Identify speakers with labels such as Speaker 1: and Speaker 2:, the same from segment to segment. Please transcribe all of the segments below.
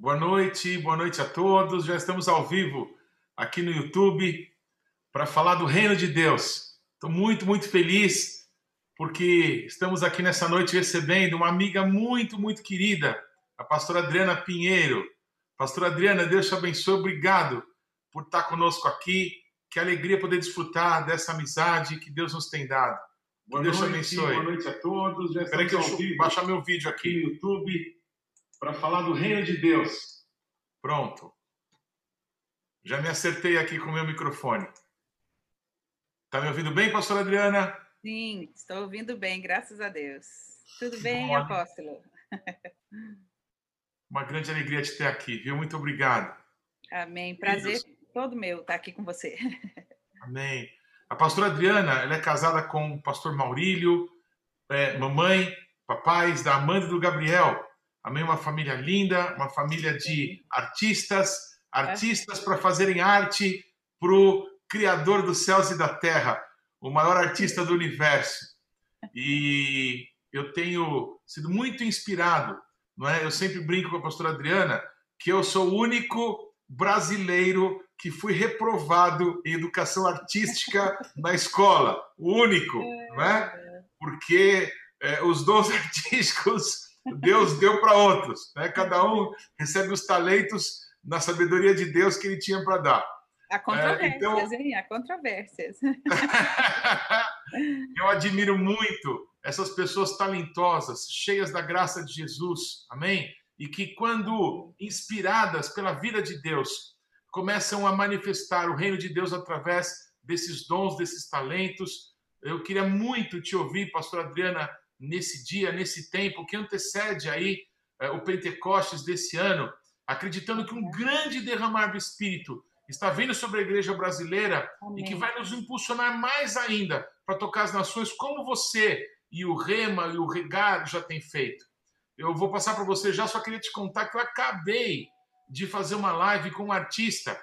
Speaker 1: Boa noite, boa noite a todos. Já estamos ao vivo aqui no YouTube para falar do reino de Deus. Estou muito, muito feliz porque estamos aqui nessa noite recebendo uma amiga muito, muito querida, a pastora Adriana Pinheiro. Pastora Adriana, Deus te abençoe. Obrigado por estar conosco aqui. Que alegria poder desfrutar dessa amizade que Deus nos tem dado.
Speaker 2: Boa Deus noite, te abençoe. Boa noite a todos.
Speaker 1: Já Espera que eu baixar meu vídeo aqui no YouTube para falar do reino de Deus. Pronto. Já me acertei aqui com o meu microfone. Está me ouvindo bem, pastora Adriana?
Speaker 3: Sim, estou ouvindo bem, graças a Deus. Tudo bem, Bom, apóstolo?
Speaker 1: Uma grande alegria te ter aqui, viu? Muito obrigado.
Speaker 3: Amém. Prazer Deus. todo meu estar aqui com você.
Speaker 1: Amém. A pastora Adriana, ela é casada com o pastor Maurílio, é, mamãe, papais da Amanda e do Gabriel. Amém? Uma família linda, uma família de artistas, artistas para fazerem arte para o Criador dos céus e da terra, o maior artista do universo. E eu tenho sido muito inspirado, não é? Eu sempre brinco com a pastora Adriana que eu sou o único brasileiro que fui reprovado em educação artística na escola, o único, não é? Porque é, os dons artísticos Deus deu para outros. Né? Cada um recebe os talentos na sabedoria de Deus que ele tinha para dar.
Speaker 3: Há controvérsias, é, então... hein? Há controvérsias.
Speaker 1: Eu admiro muito essas pessoas talentosas, cheias da graça de Jesus, amém? E que, quando inspiradas pela vida de Deus, começam a manifestar o reino de Deus através desses dons, desses talentos. Eu queria muito te ouvir, pastor Adriana, nesse dia, nesse tempo que antecede aí é, o Pentecostes desse ano, acreditando que um grande derramar do Espírito está vindo sobre a igreja brasileira Amém. e que vai nos impulsionar mais ainda para tocar as nações, como você e o Rema e o Regar já têm feito. Eu vou passar para você já, só queria te contar que eu acabei de fazer uma live com um artista,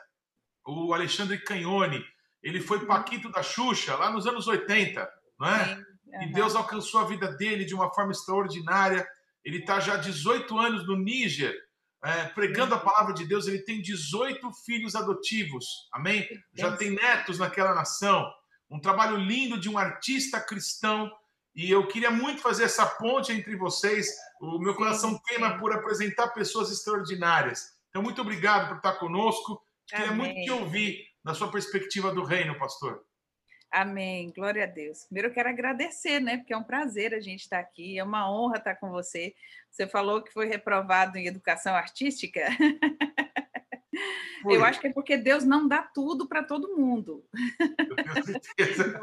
Speaker 1: o Alexandre Canhone. Ele foi uhum. Paquito da Xuxa lá nos anos 80, não é? Sim. Uhum. E Deus alcançou a vida dele de uma forma extraordinária. Ele está já há 18 anos no Níger, é, pregando a palavra de Deus. Ele tem 18 filhos adotivos, amém? Já tem netos naquela nação. Um trabalho lindo de um artista cristão. E eu queria muito fazer essa ponte entre vocês. O meu coração queima por apresentar pessoas extraordinárias. Então, muito obrigado por estar conosco. Queria Amém. muito te ouvir na sua perspectiva do reino, pastor.
Speaker 3: Amém, glória a Deus. Primeiro eu quero agradecer, né? Porque é um prazer a gente estar aqui, é uma honra estar com você. Você falou que foi reprovado em educação artística. Foi. Eu acho que é porque Deus não dá tudo para todo mundo.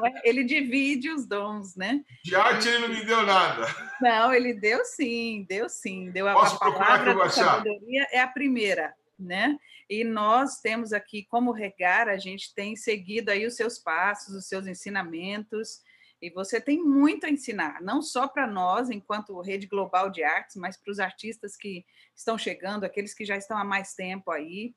Speaker 3: É? Ele divide os dons, né?
Speaker 1: De arte ele não me deu nada.
Speaker 3: Não, ele deu sim, deu sim. Deu Posso a, a palavra da sabedoria é a primeira, né? E nós temos aqui como regar, a gente tem seguido aí os seus passos, os seus ensinamentos, e você tem muito a ensinar, não só para nós, enquanto rede global de artes, mas para os artistas que estão chegando, aqueles que já estão há mais tempo aí.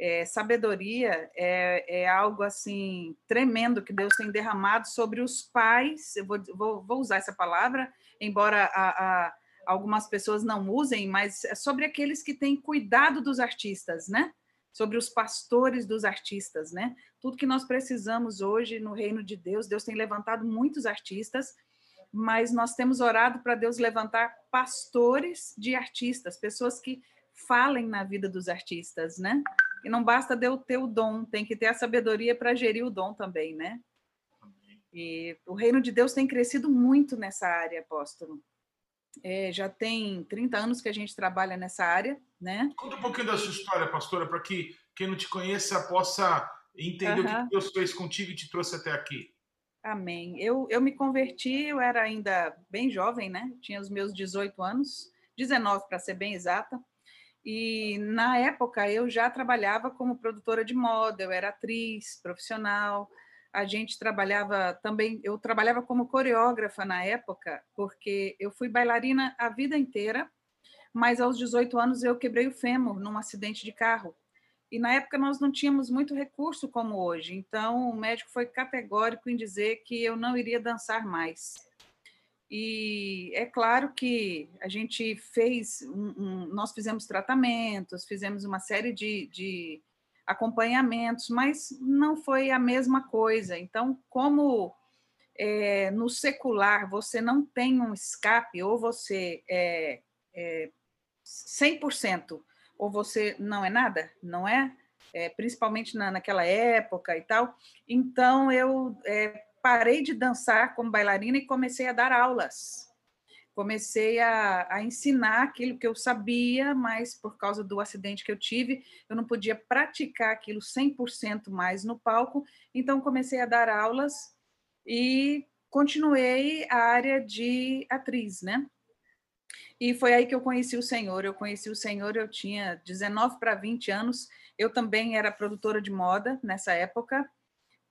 Speaker 3: É, sabedoria é, é, algo assim tremendo que Deus tem derramado sobre os pais. Eu vou, vou, vou usar essa palavra, embora a, a, algumas pessoas não usem, mas é sobre aqueles que têm cuidado dos artistas, né? sobre os pastores dos artistas, né? Tudo que nós precisamos hoje no reino de Deus, Deus tem levantado muitos artistas, mas nós temos orado para Deus levantar pastores de artistas, pessoas que falem na vida dos artistas, né? E não basta ter o dom, tem que ter a sabedoria para gerir o dom também, né? E o reino de Deus tem crescido muito nessa área, apóstolo. É, já tem 30 anos que a gente trabalha nessa área, né?
Speaker 1: Conta um pouquinho da sua história, pastora, para que quem não te conheça possa entender uhum. o que Deus fez contigo e te trouxe até aqui.
Speaker 3: Amém. Eu, eu me converti, eu era ainda bem jovem, né? Tinha os meus 18 anos, 19 para ser bem exata. E na época eu já trabalhava como produtora de moda, eu era atriz profissional, a gente trabalhava também, eu trabalhava como coreógrafa na época, porque eu fui bailarina a vida inteira, mas aos 18 anos eu quebrei o fêmur num acidente de carro. E na época nós não tínhamos muito recurso como hoje, então o médico foi categórico em dizer que eu não iria dançar mais. E é claro que a gente fez, um, um, nós fizemos tratamentos, fizemos uma série de, de acompanhamentos, mas não foi a mesma coisa. Então, como é, no secular você não tem um escape, ou você é, é 100%, ou você não é nada, não é? é principalmente na, naquela época e tal. Então, eu é, parei de dançar como bailarina e comecei a dar aulas. Comecei a, a, ensinar aquilo que eu sabia, mas por causa do acidente que eu tive, eu não podia praticar aquilo 100% mais no palco. Então, comecei a dar aulas e continuei a área de atriz, né? E foi aí que eu conheci o Senhor. Eu conheci o Senhor, eu tinha 19 para 20 anos. Eu também era produtora de moda nessa época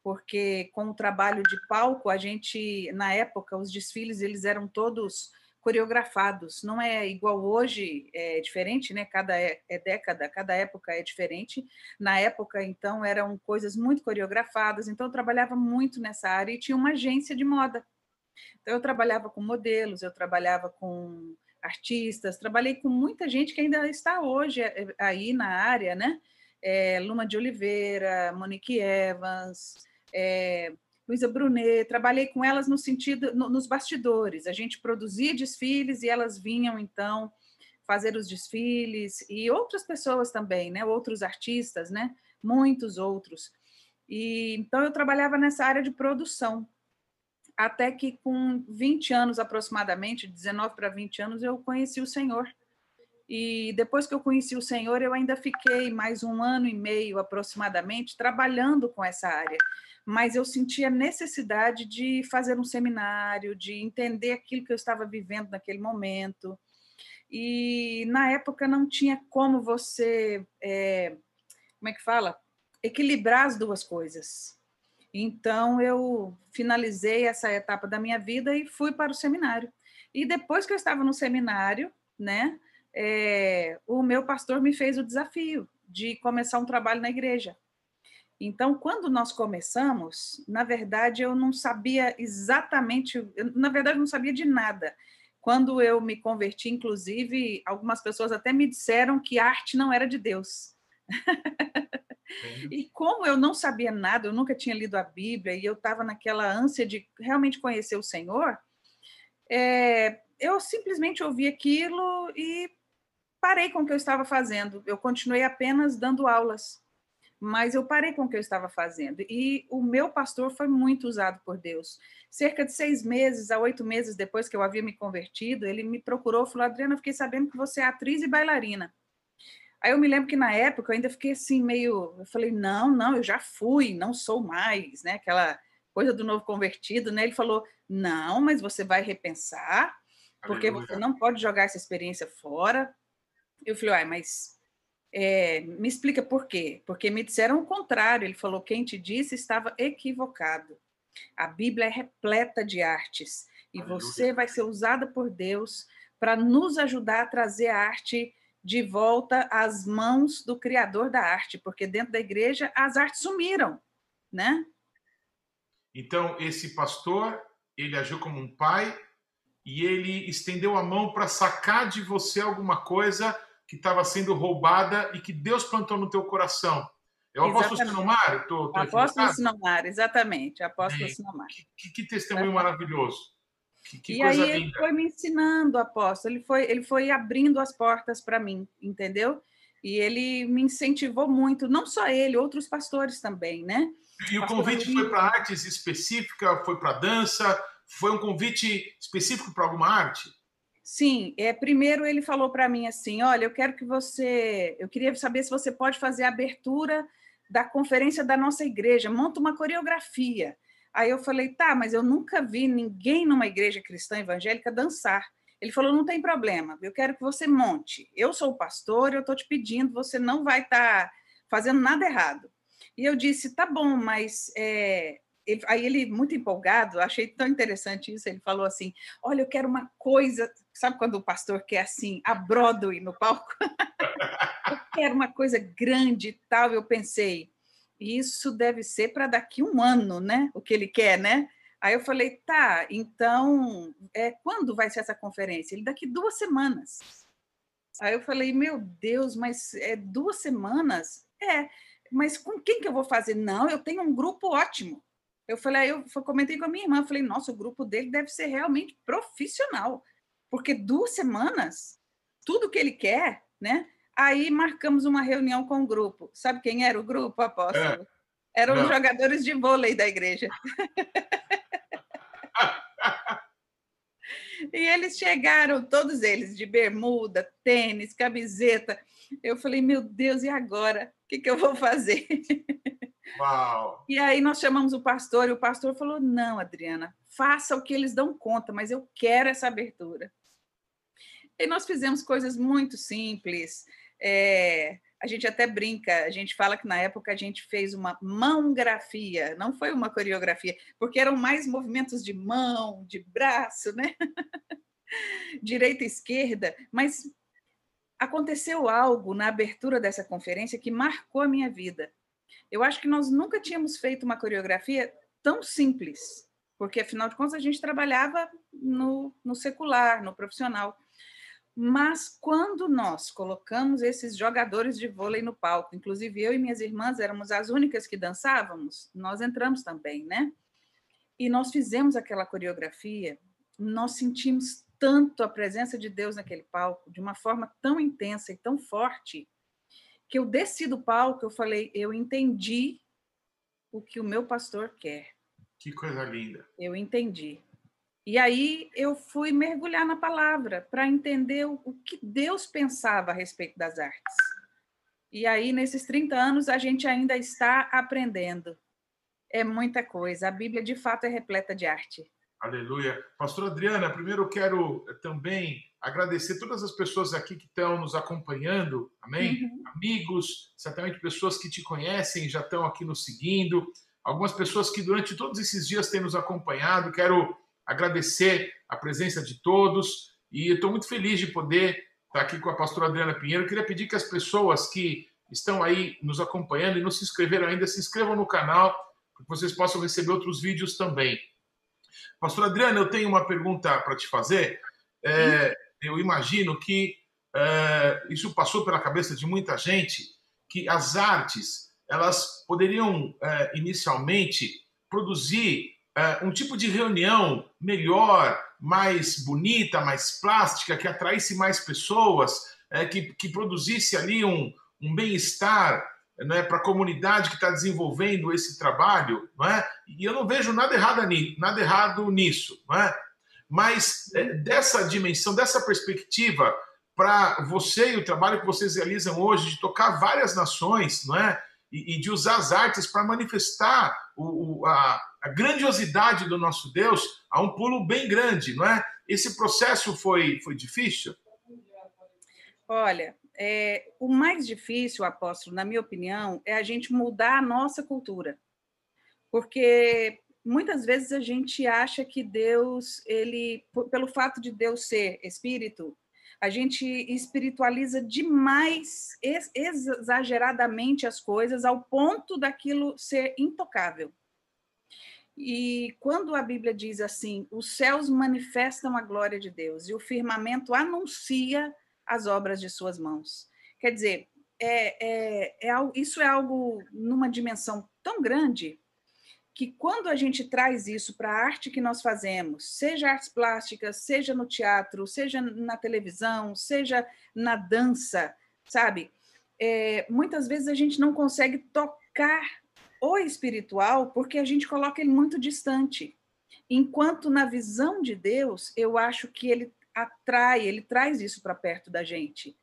Speaker 3: porque com o trabalho de palco, a gente, na época, os desfiles eles eram todos coreografados, não é igual hoje, é diferente, né? Cada é, é década, cada época é diferente. Na época, então, eram coisas muito coreografadas, então eu trabalhava muito nessa área e tinha uma agência de moda. Então eu trabalhava com modelos, eu trabalhava com artistas, trabalhei com muita gente que ainda está hoje é, aí na área, né? É, Luma de Oliveira, Monique Evans, é, Luísa Brunet, trabalhei com elas no sentido, no, nos bastidores. A gente produzia desfiles e elas vinham, então, fazer os desfiles, e outras pessoas também, né? Outros artistas, né? Muitos outros. E então eu trabalhava nessa área de produção. Até que com 20 anos aproximadamente, 19 para 20 anos, eu conheci o Senhor. E depois que eu conheci o Senhor, eu ainda fiquei mais um ano e meio aproximadamente trabalhando com essa área mas eu sentia necessidade de fazer um seminário, de entender aquilo que eu estava vivendo naquele momento. E na época não tinha como você, é, como é que fala? Equilibrar as duas coisas. Então eu finalizei essa etapa da minha vida e fui para o seminário. E depois que eu estava no seminário, né, é, o meu pastor me fez o desafio de começar um trabalho na igreja. Então, quando nós começamos, na verdade, eu não sabia exatamente, eu, na verdade, não sabia de nada. Quando eu me converti, inclusive, algumas pessoas até me disseram que arte não era de Deus. e como eu não sabia nada, eu nunca tinha lido a Bíblia e eu estava naquela ânsia de realmente conhecer o Senhor, é, eu simplesmente ouvi aquilo e parei com o que eu estava fazendo. Eu continuei apenas dando aulas mas eu parei com o que eu estava fazendo. E o meu pastor foi muito usado por Deus. Cerca de seis meses a oito meses depois que eu havia me convertido, ele me procurou e falou: Adriana, eu fiquei sabendo que você é atriz e bailarina. Aí eu me lembro que na época eu ainda fiquei assim, meio. Eu falei: não, não, eu já fui, não sou mais, né? Aquela coisa do novo convertido, né? Ele falou: não, mas você vai repensar, porque Aleluia. você não pode jogar essa experiência fora. Eu falei: ai, mas é, me explica por quê? Porque me disseram o contrário. Ele falou: quem te disse estava equivocado. A Bíblia é repleta de artes e Aleluia. você vai ser usada por Deus para nos ajudar a trazer a arte de volta às mãos do Criador da arte, porque dentro da igreja as artes sumiram, né?
Speaker 2: Então esse pastor ele agiu como um pai e ele estendeu a mão para sacar de você alguma coisa que estava sendo roubada e que Deus plantou no teu coração. É o apóstolo Sinomar?
Speaker 3: Tô apóstolo Sinomar, exatamente, apóstolo Sinomar.
Speaker 2: Que, que, que testemunho maravilhoso.
Speaker 3: Que, que e aí linda. ele foi me ensinando, apóstolo, ele foi, ele foi abrindo as portas para mim, entendeu? E ele me incentivou muito, não só ele, outros pastores também, né?
Speaker 2: E o convite foi para artes específicas, foi para dança, foi um convite específico para alguma arte?
Speaker 3: Sim, é, primeiro ele falou para mim assim: olha, eu quero que você. Eu queria saber se você pode fazer a abertura da conferência da nossa igreja, monta uma coreografia. Aí eu falei, tá, mas eu nunca vi ninguém numa igreja cristã evangélica dançar. Ele falou, não tem problema, eu quero que você monte. Eu sou o pastor, eu estou te pedindo, você não vai estar tá fazendo nada errado. E eu disse, tá bom, mas é, ele, aí ele, muito empolgado, achei tão interessante isso, ele falou assim, olha, eu quero uma coisa, sabe quando o pastor quer assim, a Broadway no palco? eu quero uma coisa grande e tal, eu pensei, isso deve ser para daqui um ano, né? O que ele quer, né? Aí eu falei, tá, então, é, quando vai ser essa conferência? Ele, daqui duas semanas. Aí eu falei, meu Deus, mas é duas semanas? É, mas com quem que eu vou fazer? Não, eu tenho um grupo ótimo. Eu falei, aí eu comentei com a minha irmã, falei, nossa, o grupo dele deve ser realmente profissional, porque duas semanas, tudo que ele quer, né? Aí marcamos uma reunião com o grupo. Sabe quem era o grupo, apóstolo? É. Eram Não. os jogadores de vôlei da igreja. e eles chegaram, todos eles, de bermuda, tênis, camiseta. Eu falei, meu Deus, e agora? O que, que eu vou fazer?
Speaker 1: Uau!
Speaker 3: E aí nós chamamos o pastor, e o pastor falou: não, Adriana, faça o que eles dão conta, mas eu quero essa abertura. E nós fizemos coisas muito simples. É, a gente até brinca, a gente fala que na época a gente fez uma mãografia, não foi uma coreografia, porque eram mais movimentos de mão, de braço, né? Direita e esquerda, mas aconteceu algo na abertura dessa conferência que marcou a minha vida. Eu acho que nós nunca tínhamos feito uma coreografia tão simples, porque afinal de contas a gente trabalhava no, no secular, no profissional. Mas quando nós colocamos esses jogadores de vôlei no palco, inclusive eu e minhas irmãs éramos as únicas que dançávamos, nós entramos também, né? E nós fizemos aquela coreografia, nós sentimos tanto a presença de Deus naquele palco, de uma forma tão intensa e tão forte, que eu desci do palco, eu falei, eu entendi o que o meu pastor quer.
Speaker 1: Que coisa linda.
Speaker 3: Eu entendi. E aí eu fui mergulhar na palavra para entender o, que Deus pensava a respeito das artes. E aí, nesses 30 anos, a gente ainda está aprendendo. É muita coisa. A Bíblia, de fato, é repleta de arte.
Speaker 1: Aleluia. Pastor Adriana, primeiro eu quero eh, também agradecer todas as pessoas aqui que estão nos acompanhando, amém? Uhum. Amigos, certamente pessoas que te conhecem já estão aqui nos seguindo, algumas pessoas que durante todos esses dias têm nos acompanhado. Quero agradecer a presença de todos e estou muito feliz de poder estar aqui com a pastora Adriana Pinheiro. Eu queria pedir que as pessoas que estão aí nos acompanhando e não se inscreveram ainda, se inscrevam no canal, para que vocês possam receber outros vídeos também. Pastor Adriana, eu tenho uma pergunta para te fazer. É, eu imagino que é, isso passou pela cabeça de muita gente, que as artes elas poderiam é, inicialmente produzir é, um tipo de reunião melhor, mais bonita, mais plástica, que atraísse mais pessoas, é, que, que produzisse ali um, um bem-estar né, para a comunidade que está desenvolvendo esse trabalho, não é? E eu não vejo nada errado, nada errado nisso, não é? Mas é, dessa dimensão, dessa perspectiva, para você e o trabalho que vocês realizam hoje de tocar várias nações, não é? E, e de usar as artes para manifestar o, o, a, a grandiosidade do nosso Deus a um pulo bem grande, não é? Esse processo foi, foi difícil?
Speaker 3: Olha, é, o mais difícil, apóstolo, na minha opinião, é a gente mudar a nossa cultura. Porque muitas vezes a gente acha que Deus, ele, pelo fato de Deus ser espírito, a gente espiritualiza demais, exageradamente as coisas, ao ponto daquilo ser intocável. E quando a Bíblia diz assim, os céus manifestam a glória de Deus e o firmamento anuncia as obras de suas mãos. Quer dizer, é, é, é, isso é algo numa dimensão tão grande que quando a gente traz isso para a arte que nós fazemos, seja artes plásticas, seja no teatro, seja na televisão, seja na dança, sabe? É, muitas vezes a gente não consegue tocar o espiritual porque a gente coloca ele muito distante. Enquanto na visão de Deus, eu acho que ele atrai, ele traz isso para perto da gente.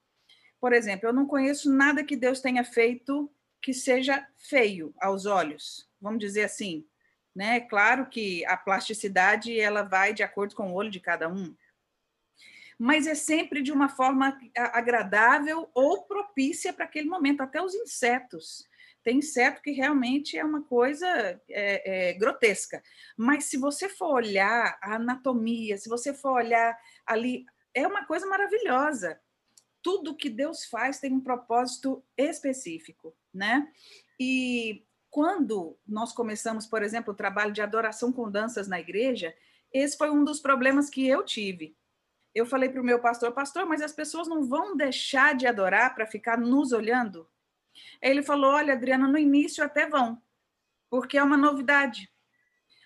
Speaker 3: Por exemplo, eu não conheço nada que Deus tenha feito que seja feio aos olhos, vamos dizer assim, né? Claro que a plasticidade ela vai de acordo com o olho de cada um, mas é sempre de uma forma agradável ou propícia para aquele momento. Até os insetos. Tem inseto que realmente é uma coisa é, é, grotesca. Mas se você for olhar a anatomia, se você for olhar ali, é uma coisa maravilhosa. Tudo que Deus faz tem um propósito específico, né? E quando nós começamos, por exemplo, o trabalho de adoração com danças na igreja, esse foi um dos problemas que eu tive. Eu falei para o meu pastor, pastor, mas as pessoas não vão deixar de adorar para ficar nos olhando? Ele falou, olha, Adriana, no início até vão, porque é uma novidade.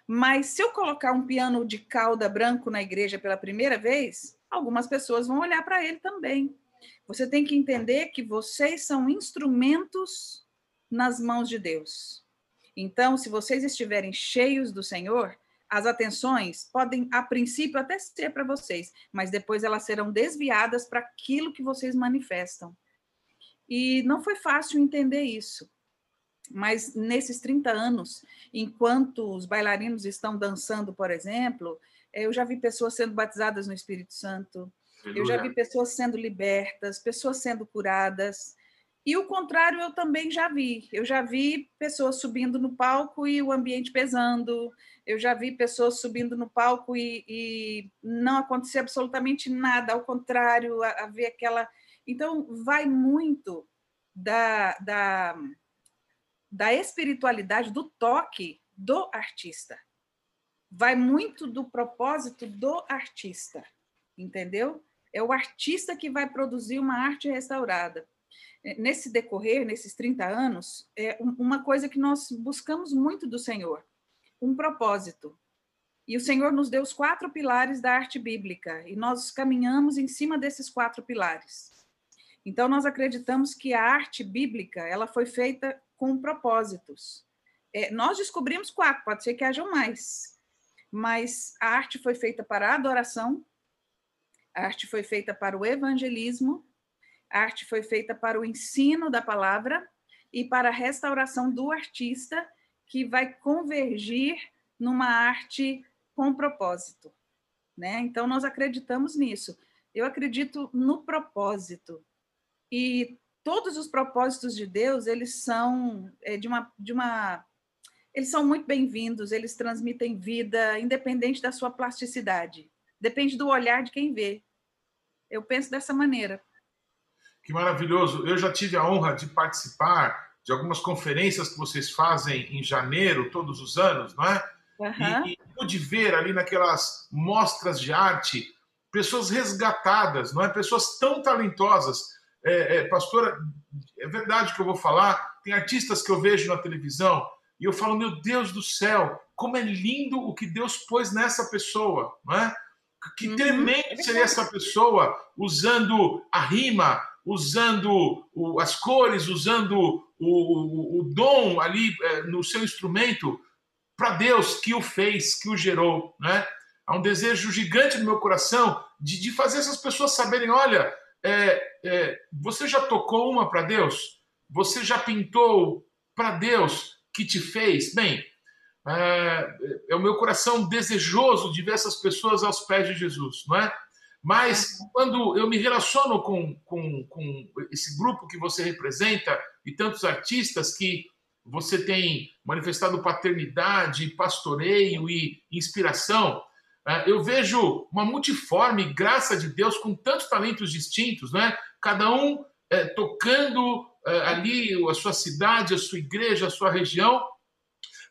Speaker 3: Mas se eu colocar um piano de cauda branco na igreja pela primeira vez, algumas pessoas vão olhar para ele também. Você tem que entender que vocês são instrumentos nas mãos de Deus. Então, se vocês estiverem cheios do Senhor, as atenções podem, a princípio, até ser para vocês, mas depois elas serão desviadas para aquilo que vocês manifestam. E não foi fácil entender isso. Mas nesses 30 anos, enquanto os bailarinos estão dançando, por exemplo, eu já vi pessoas sendo batizadas no Espírito Santo, eu já vi pessoas sendo libertas, pessoas sendo curadas. E o contrário eu também já vi. Eu já vi pessoas subindo no palco e o ambiente pesando. Eu já vi pessoas subindo no palco e, e não acontecer absolutamente nada. Ao contrário, haver aquela. Então, vai muito da, da, da espiritualidade, do toque do artista. Vai muito do propósito do artista, entendeu? É o artista que vai produzir uma arte restaurada. É, nesse decorrer, nesses 30 anos, é uma coisa que nós buscamos muito do Senhor, um propósito. E o Senhor nos deu os quatro pilares da arte bíblica, e nós caminhamos em cima desses quatro pilares. Então, nós acreditamos que a arte bíblica ela foi feita com propósitos. É, nós descobrimos quatro, pode ser que hajam mais, mas a arte foi feita para a adoração, a arte foi feita para o evangelismo, a arte foi feita para o ensino da palavra e para a restauração do artista, que vai convergir numa arte com propósito. Né? Então, nós acreditamos nisso. Eu acredito no propósito. E todos os propósitos de Deus, eles são é, de, uma, de uma. Eles são muito bem-vindos, eles transmitem vida, independente da sua plasticidade. Depende do olhar de quem vê. Eu penso dessa maneira.
Speaker 1: Que maravilhoso. Eu já tive a honra de participar de algumas conferências que vocês fazem em janeiro, todos os anos, não é? Uhum. E, e pude ver ali naquelas mostras de arte pessoas resgatadas, não é? Pessoas tão talentosas. É, é, pastora, é verdade que eu vou falar. Tem artistas que eu vejo na televisão e eu falo, meu Deus do céu, como é lindo o que Deus pôs nessa pessoa, não é? Que uhum. tremendo seria essa pessoa usando a rima, usando o, as cores, usando o, o, o dom ali é, no seu instrumento para Deus que o fez, que o gerou, né? Há um desejo gigante no meu coração de, de fazer essas pessoas saberem: olha, é, é, você já tocou uma para Deus? Você já pintou para Deus que te fez? Bem, é, é, o meu coração desejoso de ver essas pessoas aos pés de Jesus, não é? Mas quando eu me relaciono com, com, com esse grupo que você representa e tantos artistas que você tem manifestado paternidade, pastoreio e inspiração, é, eu vejo uma multiforme graça de Deus com tantos talentos distintos, né? cada um é, tocando é, ali a sua cidade, a sua igreja, a sua região,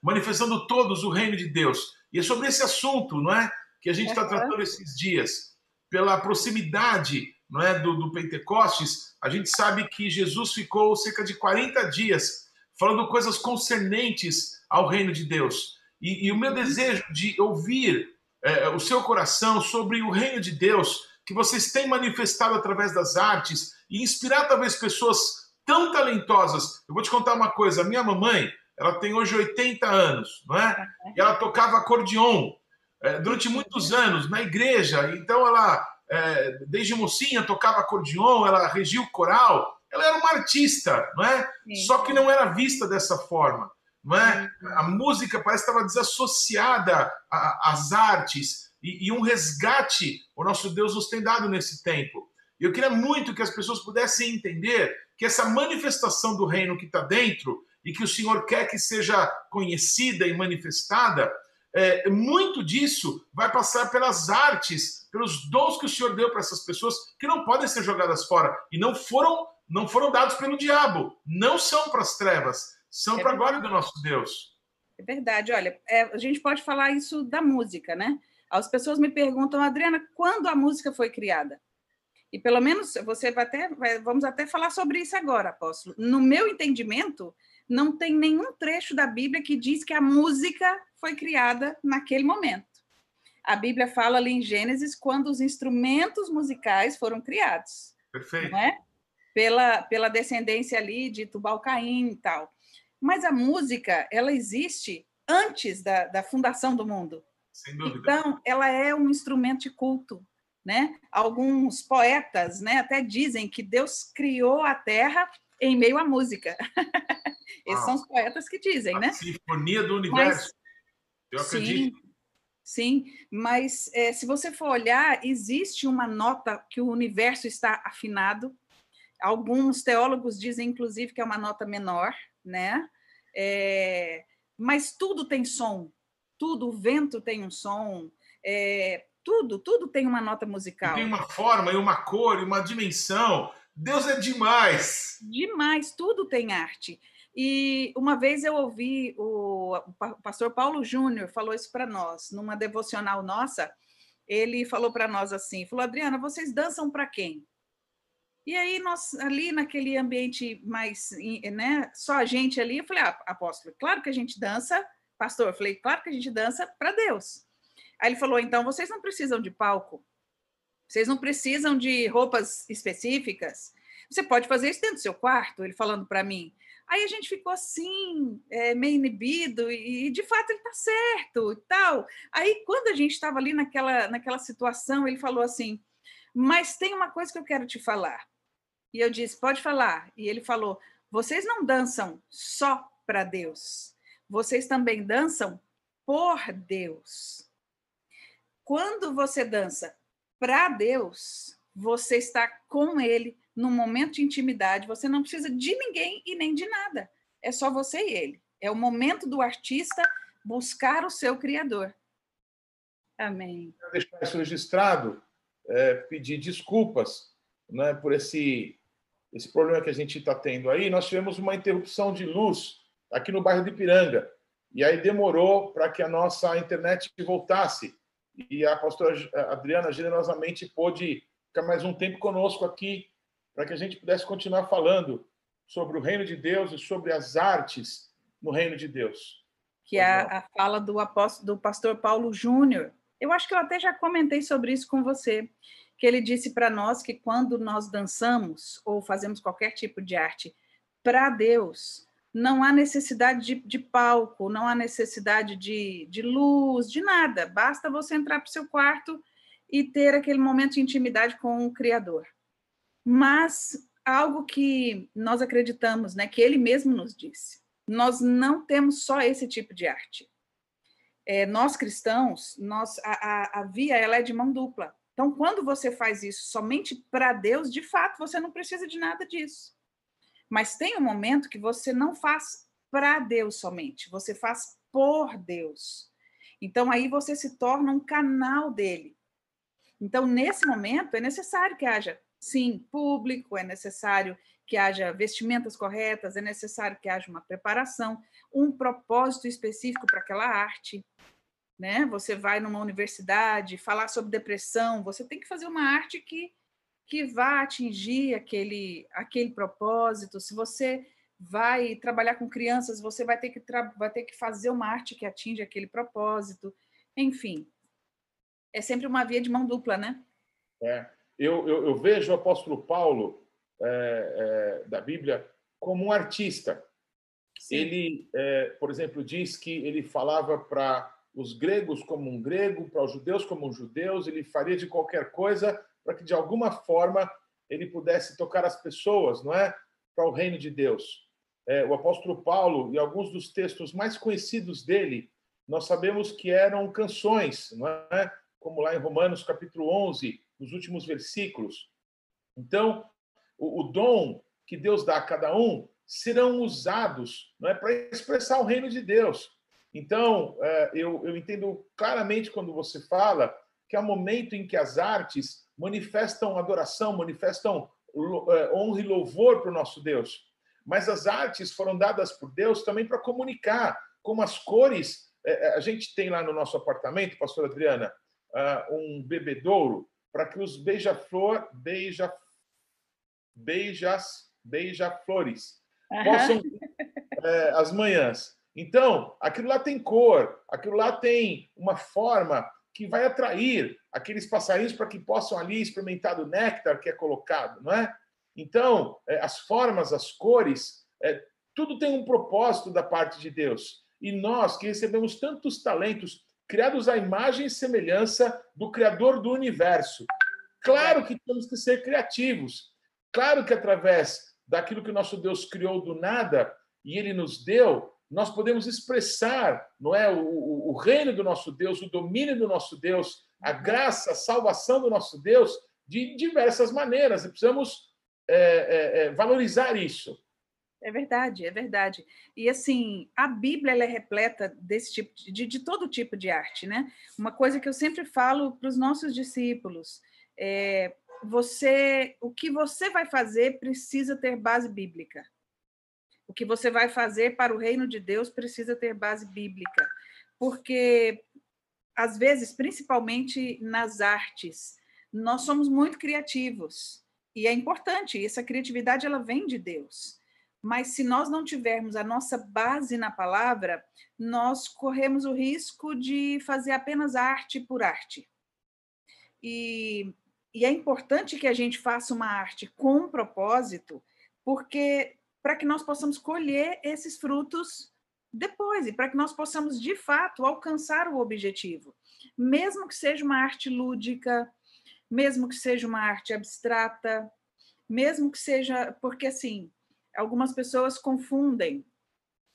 Speaker 1: manifestando todos o reino de Deus. E é sobre esse assunto não é, que a gente está tratando esses dias pela proximidade não é, do, do Pentecostes, a gente sabe que Jesus ficou cerca de 40 dias falando coisas concernentes ao reino de Deus. E, e o meu desejo de ouvir é, o seu coração sobre o reino de Deus, que vocês têm manifestado através das artes, e inspirar talvez pessoas tão talentosas. Eu vou te contar uma coisa: a minha mamãe, ela tem hoje 80 anos, não é? E ela tocava acordeon é, durante muitos anos na igreja. Então ela, é, desde mocinha, tocava acordeon, ela regia o coral. Ela era uma artista, não é? Sim. Só que não era vista dessa forma, não é? A música parece que estava desassociada às artes e, e um resgate o nosso Deus nos tem dado nesse tempo. Eu queria muito que as pessoas pudessem entender que essa manifestação do reino que está dentro e que o Senhor quer que seja conhecida e manifestada, é, muito disso vai passar pelas artes, pelos dons que o Senhor deu para essas pessoas que não podem ser jogadas fora e não foram não foram dados pelo diabo, não são para as trevas,
Speaker 2: são é para a glória do nosso Deus.
Speaker 3: É verdade. Olha, é, a gente pode falar isso da música, né? As pessoas me perguntam, Adriana, quando a música foi criada? E pelo menos você vai até, vai, vamos até falar sobre isso agora, apóstolo. No meu entendimento, não tem nenhum trecho da Bíblia que diz que a música foi criada naquele momento. A Bíblia fala ali em Gênesis quando os instrumentos musicais foram criados.
Speaker 2: Perfeito.
Speaker 3: Não é? Pela, pela descendência ali de Tubal-Caim e tal. Mas a música, ela existe antes da, da fundação do mundo.
Speaker 2: Sem dúvida.
Speaker 3: Então, ela é um instrumento de culto. Né? Alguns poetas né, até dizem que Deus criou a terra em meio à música. Esses ah, são os poetas que dizem,
Speaker 2: a
Speaker 3: né?
Speaker 2: Sinfonia do universo. Mas, Eu acredito.
Speaker 3: Sim, sim mas é, se você for olhar, existe uma nota que o universo está afinado. Alguns teólogos dizem, inclusive, que é uma nota menor, né? É, mas tudo tem som, tudo, o vento tem um som, é, tudo, tudo tem uma nota musical.
Speaker 2: tem uma forma, e uma cor, e uma dimensão. Deus é demais.
Speaker 3: Demais, tudo tem arte. E uma vez eu ouvi o, o pastor Paulo Júnior falou isso para nós, numa devocional nossa. Ele falou para nós assim: falou, Adriana, vocês dançam para quem? E aí, nós, ali naquele ambiente mais, né, só a gente ali, eu falei, ah, apóstolo, claro que a gente dança, pastor, eu falei, claro que a gente dança para Deus. Aí ele falou, então, vocês não precisam de palco, vocês não precisam de roupas específicas, você pode fazer isso dentro do seu quarto, ele falando para mim. Aí a gente ficou assim, é, meio inibido, e, de fato ele está certo e tal. Aí, quando a gente estava ali naquela, naquela situação, ele falou assim: Mas tem uma coisa que eu quero te falar. E eu disse: pode falar. E ele falou: vocês não dançam só para Deus, vocês também dançam por Deus. Quando você dança para Deus, você está com Ele num momento de intimidade, você não precisa de ninguém e nem de nada. É só você e ele. É o momento do artista buscar o seu Criador. Amém.
Speaker 1: Quero deixar isso registrado, é, pedir desculpas né, por esse, esse problema que a gente está tendo aí. Nós tivemos uma interrupção de luz aqui no bairro de Piranga. E aí demorou para que a nossa internet voltasse. E a pastora Adriana generosamente pôde ficar mais um tempo conosco aqui para que a gente pudesse continuar falando sobre o reino de Deus e sobre as artes no reino de Deus.
Speaker 3: Que é a, a fala do apóstolo, do pastor Paulo Júnior. Eu acho que eu até já comentei sobre isso com você que ele disse para nós que quando nós dançamos ou fazemos qualquer tipo de arte para Deus, não há necessidade de, de, palco, não há necessidade de, de luz, de nada. Basta você entrar para o seu quarto e ter aquele momento de intimidade com o Criador. Mas algo que nós acreditamos, né, que ele mesmo nos disse, nós não temos só esse tipo de arte. É, nós cristãos, nós, a, a, a via ela é de mão dupla. Então, quando você faz isso somente para Deus, de fato, você não precisa de nada disso. Mas tem um momento que você não faz para Deus somente, você faz por Deus. Então, aí você se torna um canal dele. Então, nesse momento, é necessário que haja, sim, público, é necessário que haja vestimentas corretas, é necessário que haja uma preparação, um propósito específico para aquela arte né? Você vai numa universidade falar sobre depressão, você tem que fazer uma arte que que vá atingir aquele aquele propósito. Se você vai trabalhar com crianças, você vai ter que vai ter que fazer uma arte que atinge aquele propósito. Enfim, é sempre uma via de mão dupla, né?
Speaker 1: É. Eu, eu, eu vejo o apóstolo Paulo é, é, da Bíblia como um artista. Sim. Ele, é, por exemplo, diz que ele falava para os gregos como um grego, para os judeus como um judeus, ele faria de qualquer coisa para que de alguma forma ele pudesse tocar as pessoas, não é, para o reino de Deus. É, o apóstolo Paulo e alguns dos textos mais conhecidos dele, nós sabemos que eram canções, não é? Como lá em Romanos capítulo 11, nos últimos versículos. Então, o, o dom que Deus dá a cada um serão usados, não é, para expressar o reino de Deus. Então, é, eu, eu entendo claramente quando você fala que é o momento em que as artes manifestam adoração, manifestam é, honra e louvor para o nosso Deus. mas as artes foram dadas por Deus também para comunicar, como as cores. É, a gente tem lá no nosso apartamento, pastor Adriana, um bebedouro para que os beija-flor, beija, beijas, beija-flores uhum. possam é, as manhãs. Então, aquilo lá tem cor, aquilo lá tem uma forma que vai atrair aqueles passarinhos para que possam ali experimentar do néctar que é colocado, não é? Então, é, as formas, as cores, é, tudo tem um propósito da parte de Deus. E nós que recebemos tantos talentos, criados à imagem e semelhança do Criador do universo, claro que temos que ser criativos. Claro que através daquilo que o nosso Deus criou do nada e ele nos deu, nós podemos expressar, não é, o, o, o reino do nosso Deus, o domínio do nosso Deus, a graça, a salvação do nosso Deus de diversas maneiras. E precisamos é, é, é, valorizar isso.
Speaker 3: É verdade, é verdade. E assim, a Bíblia é repleta desse tipo de, de todo tipo de arte, né? Uma coisa que eu sempre falo para os nossos discípulos é você, o que você vai fazer precisa ter base bíblica. O que você vai fazer para o reino de Deus precisa ter base bíblica, porque às vezes, principalmente nas artes, nós somos muito criativos e é importante. Essa criatividade ela vem de Deus. Mas se nós não tivermos a nossa base na palavra, nós corremos o risco de fazer apenas arte por arte. E, e é importante que a gente faça uma arte com propósito, porque para que nós possamos colher esses frutos depois e para que nós possamos de fato alcançar o objetivo, mesmo que seja uma arte lúdica, mesmo que seja uma arte abstrata, mesmo que seja porque assim algumas pessoas confundem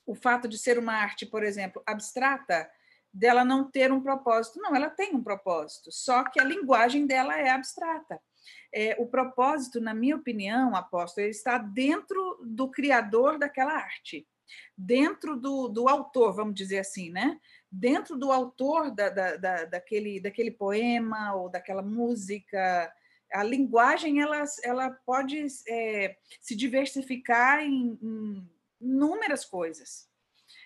Speaker 3: o fato de ser uma arte, por exemplo, abstrata, dela não ter um propósito. Não, ela tem um propósito, só que a linguagem dela é abstrata. É, o propósito, na minha opinião, apóstolo, ele está dentro do criador daquela arte, dentro do, do autor, vamos dizer assim, né? Dentro do autor da, da, da, daquele, daquele poema ou daquela música, a linguagem ela, ela pode é, se diversificar em, em inúmeras coisas,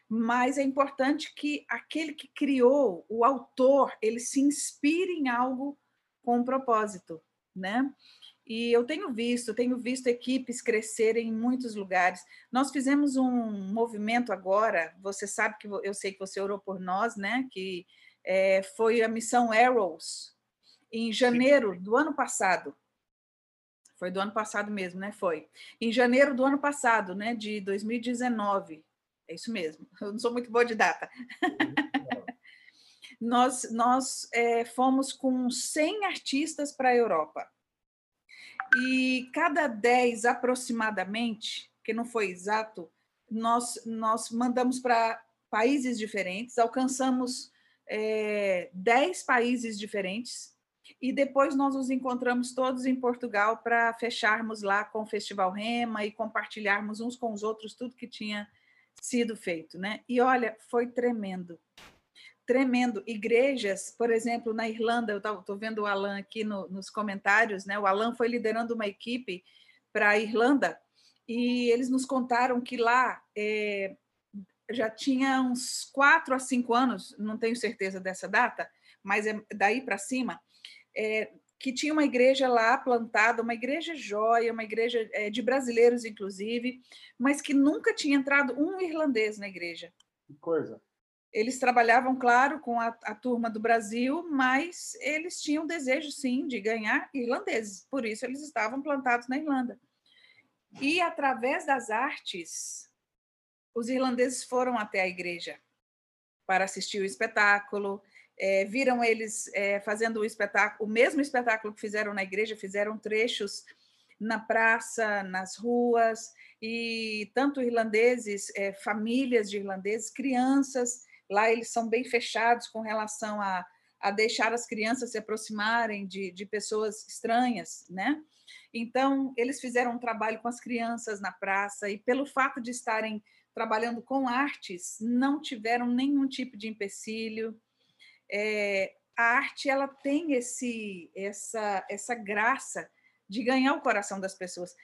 Speaker 3: mas é importante que aquele que criou, o autor, ele se inspire em algo com um propósito, né? E eu tenho visto, tenho visto equipes crescerem em muitos lugares. Nós fizemos um movimento agora, você sabe que eu sei que você orou por nós, né? Que é, foi a missão Arrows, em janeiro do ano passado. Foi do ano passado mesmo, né? Foi. Em janeiro do ano passado, né? De 2019. É isso mesmo. Eu não sou muito boa de data. Nós nós é, fomos com 100 artistas para a Europa. E cada 10 aproximadamente, que não foi exato, nós, nós mandamos para países diferentes, alcançamos é, 10 países diferentes e depois nós nos encontramos todos em Portugal para fecharmos lá com o Festival Rema e compartilharmos uns com os outros tudo que tinha sido feito, né? E olha, foi tremendo. Tremendo. Igrejas, por exemplo, na Irlanda, eu estou vendo o Alan aqui no, nos comentários, né? O Alan foi liderando uma equipe para a Irlanda e eles nos contaram que lá é, já tinha uns quatro a cinco anos, não tenho certeza dessa data, mas é daí para cima, é, que tinha uma igreja lá plantada, uma igreja joia, uma igreja é, de brasileiros, inclusive, mas que nunca tinha entrado um irlandês na igreja.
Speaker 1: Que coisa.
Speaker 3: Eles trabalhavam, claro, com a, a turma do Brasil, mas eles tinham desejo, sim, de ganhar irlandeses. Por isso, eles estavam plantados na Irlanda. E, através das artes, os irlandeses foram até a igreja para assistir o espetáculo, é, viram eles é, fazendo o espetáculo, o mesmo espetáculo que fizeram na igreja, fizeram trechos na praça, nas ruas, e tanto irlandeses, é, famílias de irlandeses, crianças, lá eles são bem fechados com relação a, a deixar as crianças se aproximarem de, de pessoas estranhas, né? Então, eles fizeram um trabalho com as crianças na praça, e pelo fato de estarem trabalhando com artes, não tiveram nenhum tipo de empecilho, é, a arte ela tem esse essa essa graça de ganhar o coração das pessoas.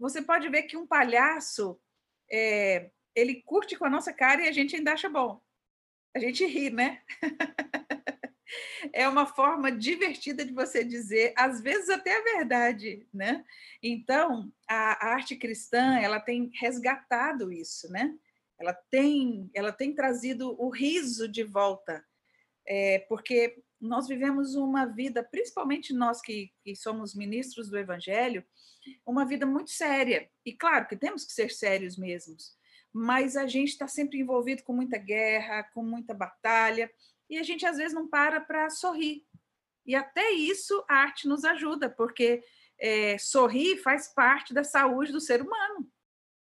Speaker 3: Você pode ver que um palhaço é, ele curte com a nossa cara e a gente ainda acha bom. A gente ri, né? é uma forma divertida de você dizer, às vezes até a verdade, né? Então, a, arte cristã, ela tem resgatado isso, né? Ela tem, ela tem trazido o riso de volta, é, porque nós vivemos uma vida, principalmente nós que, que somos ministros do Evangelho, uma vida muito séria. E claro que temos que ser sérios mesmos, mas a gente está sempre envolvido com muita guerra, com muita batalha, e a gente às vezes não para para sorrir. E até isso a arte nos ajuda, porque é, sorrir faz parte da saúde do ser humano.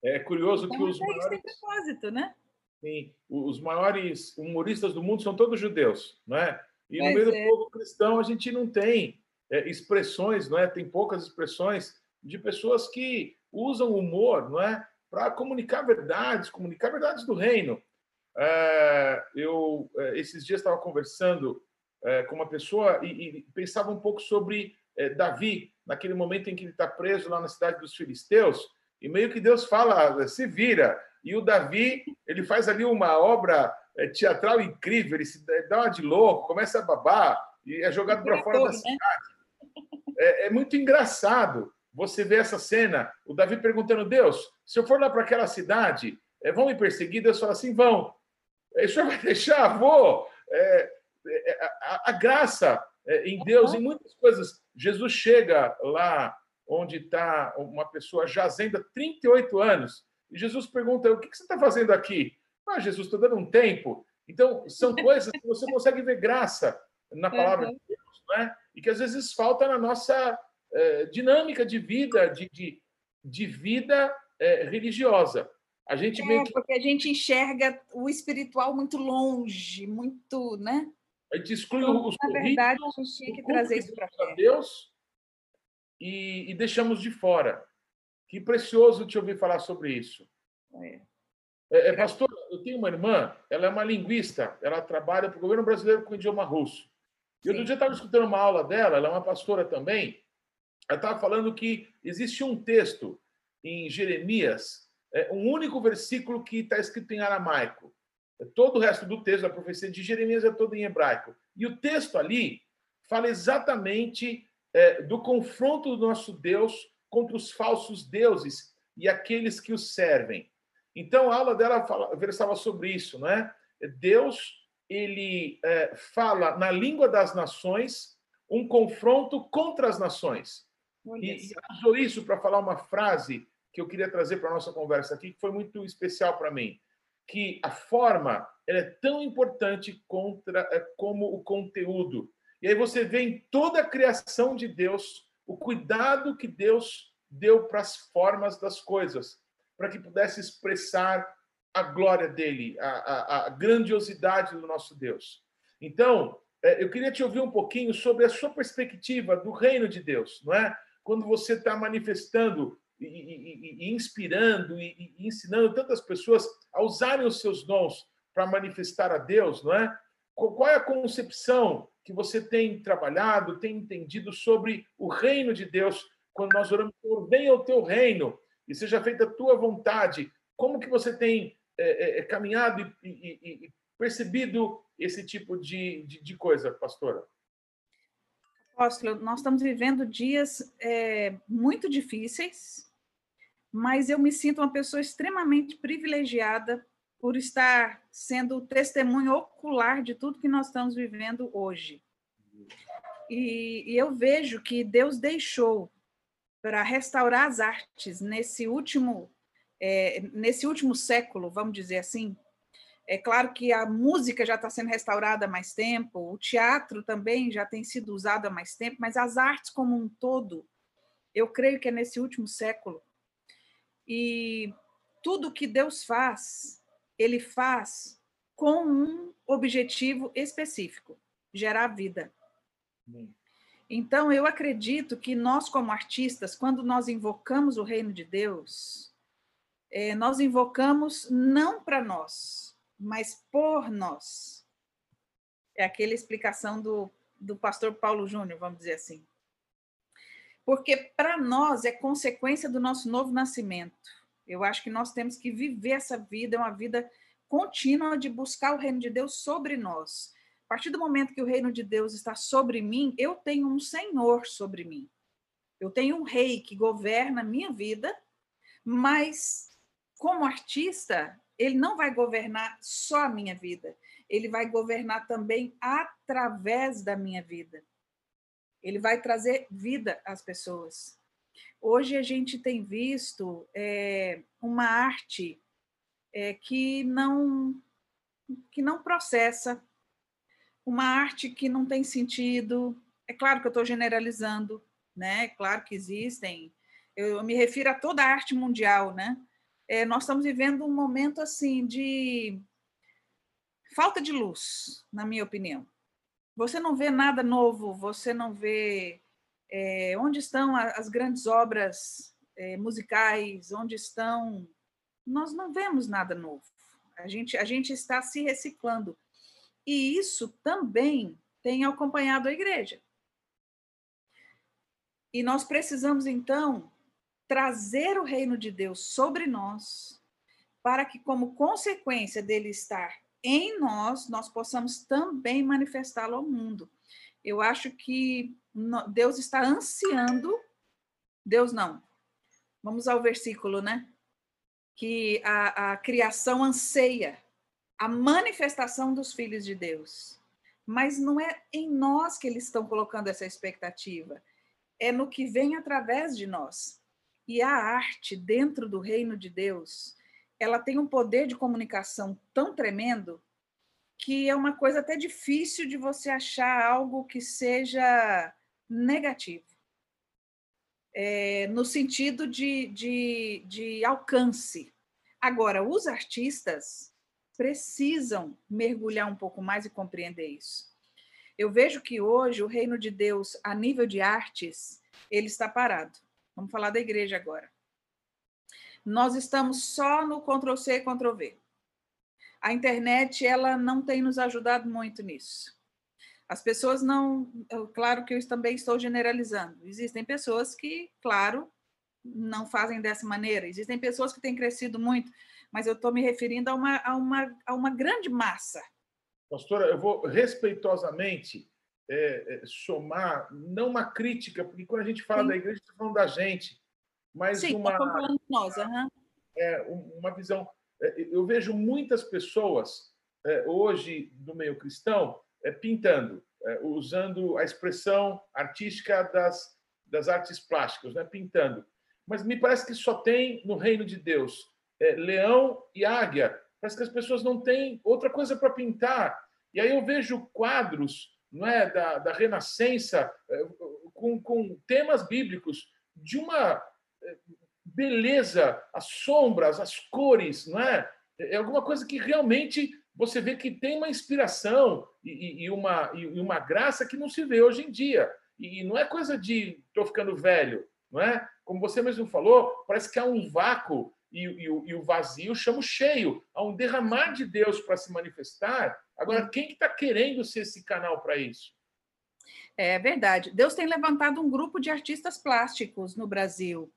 Speaker 1: É curioso então, que os
Speaker 3: maiores... tem propósito, né?
Speaker 1: Sim, os maiores humoristas do mundo são todos judeus, não é? E no meio é. do povo cristão a gente não tem é, expressões, não é? Tem poucas expressões de pessoas que usam humor, não é? Para comunicar verdades, comunicar verdades do reino. É, eu é, esses dias estava conversando é, com uma pessoa e, e, pensava um pouco sobre Davi naquele momento em que ele está preso lá na cidade dos filisteus e meio que Deus fala se vira e o Davi ele faz ali uma obra teatral incrível ele se dá uma de louco começa a babar e é jogado para fora da né? cidade é, é muito engraçado você vê essa cena o Davi perguntando Deus se eu for lá para aquela cidade vão me perseguir Deus fala assim vão o senhor vai deixar? Vou. É, é, a, a, graça é, em Deus, em muitas coisas. Jesus chega lá onde está uma pessoa jazendo há 38 anos, e Jesus pergunta: O que, você está fazendo aqui? Ah, Jesus, estou dando um tempo. Então, são coisas que você consegue ver graça na palavra uhum. de Deus, não é? e que às vezes falta na nossa é, dinâmica de vida, de, de, de vida é, religiosa. A gente
Speaker 3: é,
Speaker 1: que...
Speaker 3: porque a gente enxerga o espiritual muito longe, muito, né?
Speaker 1: A gente exclui então, os
Speaker 3: Na verdade, a gente tinha que trazer isso para
Speaker 1: Deus e, e, deixamos de fora. Que precioso te ouvir falar sobre isso. É. É, é, pastor, eu tenho uma irmã, ela é uma linguista, ela trabalha para o governo brasileiro com o idioma russo. E outro dia estava escutando uma aula dela, ela é uma pastora também, ela estava falando que existe um texto em Jeremias é um único versículo que está escrito em aramaico. É todo o resto do texto da profecia de Jeremias é todo em hebraico. E o texto ali fala exatamente é, do confronto do nosso Deus contra os falsos deuses e aqueles que os servem. Então a aula dela fala, versava sobre isso, não é? Deus ele é, fala na língua das nações um confronto contra as nações. E, e usou isso para falar uma frase que eu queria trazer para a nossa conversa aqui, que foi muito especial para mim, que a forma é tão importante contra, é, como o conteúdo. E aí você vê em toda a criação de Deus o cuidado que Deus deu para as formas das coisas, para que pudesse expressar a glória dele, a, a, a grandiosidade do nosso Deus. Então, é, eu queria te ouvir um pouquinho sobre a sua perspectiva do reino de Deus, não é? Quando você está manifestando e, e, e inspirando e, e, ensinando tantas pessoas a usarem os seus dons para manifestar a Deus, não é? Qual é a concepção que você tem trabalhado, tem entendido sobre o reino de Deus quando nós oramos por venha o teu reino e seja feita a tua vontade? Como que você tem é, é caminhado e, percebido esse tipo de, de, de coisa, pastora?
Speaker 3: Apóstolo, nós estamos vivendo dias é, muito difíceis, mas eu me sinto uma pessoa extremamente privilegiada por estar sendo testemunho ocular de tudo que nós estamos vivendo hoje. E, e eu vejo que Deus deixou para restaurar as artes nesse último é, nesse último século, vamos dizer assim. É claro que a música já está sendo restaurada há mais tempo, o teatro também já tem sido usado há mais tempo, mas as artes como um todo, eu creio que é nesse último século e tudo que Deus faz, ele faz com um objetivo específico: gerar vida. Então, eu acredito que nós, como artistas, quando nós invocamos o reino de Deus, é, nós invocamos não para nós, mas por nós. É aquela explicação do, do pastor Paulo Júnior, vamos dizer assim porque para nós é consequência do nosso novo nascimento. Eu acho que nós temos que viver essa vida, é uma vida contínua de buscar o reino de Deus sobre nós. A partir do momento que o reino de Deus está sobre mim, eu tenho um Senhor sobre mim. Eu tenho um rei que governa a minha vida, mas como artista, ele não vai governar só a minha vida, ele vai governar também através da minha vida. Ele vai trazer vida às pessoas. Hoje a gente tem visto é, uma arte é, que não que não processa, uma arte que não tem sentido. É claro que eu estou generalizando, né? É claro que existem. Eu me refiro a toda a arte mundial, né? É, nós estamos vivendo um momento assim de falta de luz, na minha opinião. Você não vê nada novo, você não vê é, onde estão as grandes obras é, musicais, onde estão. Nós não vemos nada novo. A gente, a gente está se reciclando. E isso também tem acompanhado a igreja. E nós precisamos, então, trazer o reino de Deus sobre nós, para que, como consequência dele estar em nós, nós possamos também manifestá-lo ao mundo. Eu acho que Deus está ansiando, Deus não. Vamos ao versículo, né? Que a, a criação anseia a manifestação dos filhos de Deus. Mas não é em nós que eles estão colocando essa expectativa, é no que vem através de nós. E a arte dentro do reino de Deus, ela tem um poder de comunicação tão tremendo que é uma coisa até difícil de você achar algo que seja negativo. É, no sentido de, de, de alcance. Agora, os artistas precisam mergulhar um pouco mais e compreender isso. Eu vejo que hoje o reino de Deus, a nível de artes, ele está parado. Vamos falar da igreja agora. Nós estamos só no Ctrl C, Ctrl V a internet ela não tem nos ajudado muito nisso. As pessoas não, claro que eu também estou generalizando. Existem pessoas que, claro, não fazem dessa maneira. Existem pessoas que têm crescido muito, mas eu estou me referindo a uma, a uma, a uma grande massa.
Speaker 1: Pastora, eu vou respeitosamente é, é, somar, não uma crítica, porque quando a gente fala Sim. da igreja, está falando da gente, mas
Speaker 3: Sim,
Speaker 1: uma,
Speaker 3: falando de nós, uhum.
Speaker 1: é, uma visão é, eu vejo muitas pessoas é, hoje do meio cristão pintando, usando a expressão artística das, das artes plásticas, né? pintando. Mas me parece que só tem no reino de Deus leão e águia. Parece que as pessoas não têm outra coisa para pintar. E aí eu vejo quadros não é, da, da Renascença com, com temas bíblicos de uma beleza, as sombras, as cores, não é? É alguma coisa que realmente você vê que tem uma inspiração e, e uma, e uma graça que não se vê hoje em dia. E não é coisa de estou ficando velho, não é? Como você mesmo falou, parece que há um vácuo e, e, e o vazio chama o cheio. Há um derramar de Deus para se manifestar. Agora, quem está que tá querendo ser esse canal para isso?
Speaker 3: É verdade. Deus tem levantado um grupo de artistas plásticos no Brasil.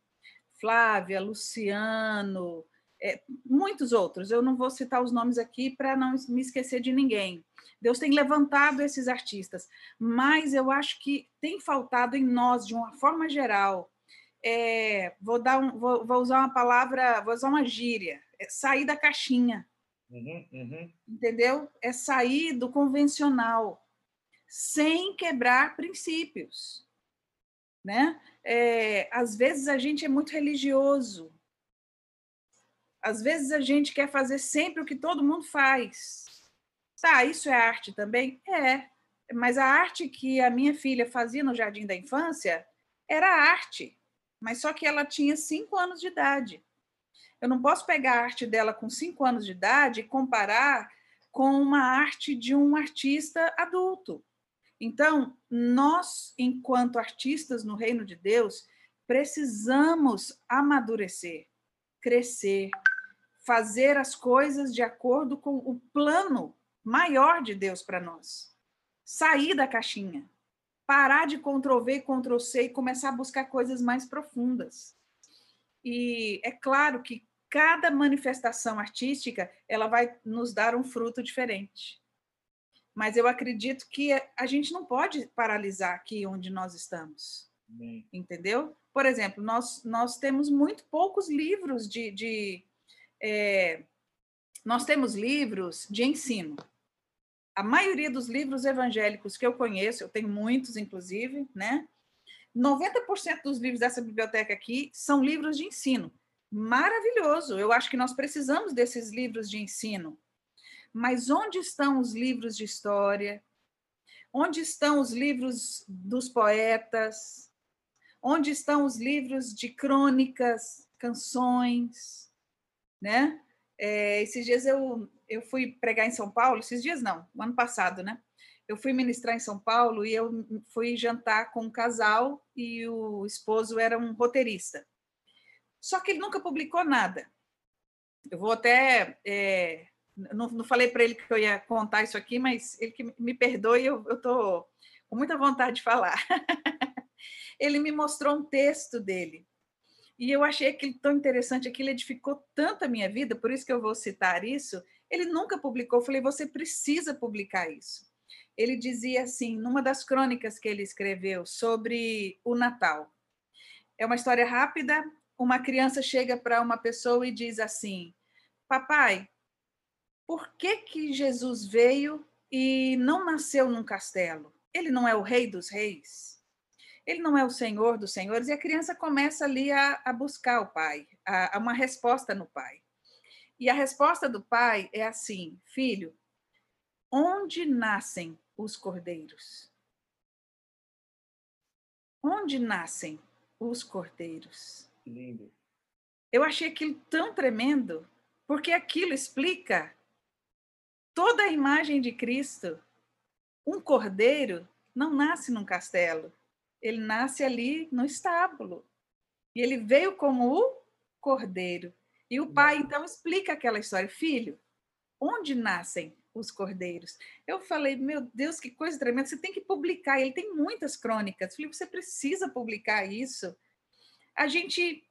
Speaker 3: Flávia, Luciano, é, muitos outros. Eu não vou citar os nomes aqui para não me esquecer de ninguém. Deus tem levantado esses artistas, mas eu acho que tem faltado em nós, de uma forma geral. É, vou, dar um, vou, vou, usar uma palavra, vou usar uma gíria, é sair da caixinha. Uhum, uhum. Entendeu? É sair do convencional, sem quebrar princípios. Né? é, às vezes a gente é muito religioso. Às vezes a gente quer fazer sempre o que todo mundo faz. Tá, isso é arte também? É. Mas a arte que a minha filha fazia no jardim da infância era arte, mas só que ela tinha cinco anos de idade. Eu não posso pegar a arte dela com cinco anos de idade e comparar com uma arte de um artista adulto. Então, nós, enquanto artistas no reino de Deus, precisamos amadurecer, crescer, fazer as coisas de acordo com o plano maior de Deus para nós. Sair da caixinha, parar de Ctrl-V, Ctrl-C e começar a buscar coisas mais profundas. E é claro que cada manifestação artística ela vai nos dar um fruto diferente. Mas eu acredito que a gente não pode paralisar aqui onde nós estamos. Entendeu? Por exemplo, nós, nós temos muito poucos livros de. de é, nós temos livros de ensino. A maioria dos livros evangélicos que eu conheço, eu tenho muitos, inclusive, né? 90% dos livros dessa biblioteca aqui são livros de ensino. Maravilhoso! Eu acho que nós precisamos desses livros de ensino. Mas onde estão os livros de história? Onde estão os livros dos poetas? Onde estão os livros de crônicas, canções? Né? É, esses dias eu, eu fui pregar em São Paulo, esses dias não, no ano passado, né? eu fui ministrar em São Paulo e eu fui jantar com um casal e o esposo era um roteirista. Só que ele nunca publicou nada. Eu vou até. É, não, não, falei para ele que eu ia contar isso aqui, mas ele que me perdoe, eu estou com muita vontade de falar. ele me mostrou um texto dele. E eu achei aquilo tão interessante, aquilo edificou tanto a minha vida, por isso que eu vou citar isso. Ele nunca publicou, eu falei, você precisa publicar isso ele dizia assim, numa das crônicas que ele escreveu sobre o Natal. É uma história rápida. Uma criança chega para uma pessoa e diz assim: Papai, por que, que Jesus veio e não nasceu num castelo? Ele não é o rei dos reis? Ele não é o senhor dos senhores? E a criança começa ali a, a buscar o pai, a, a uma resposta no pai. E a resposta do pai é assim: Filho, onde nascem os cordeiros? Onde nascem os cordeiros?
Speaker 1: Lindo.
Speaker 3: Eu achei aquilo tão tremendo, porque aquilo explica toda a imagem de Cristo. Um cordeiro não nasce num castelo, ele nasce ali no estábulo. E ele veio como o cordeiro. E o pai então explica aquela história: filho, onde nascem os cordeiros. Eu falei, meu Deus, que coisa tremenda, você tem que publicar. Ele tem muitas crônicas. Falei, você precisa publicar isso. A gente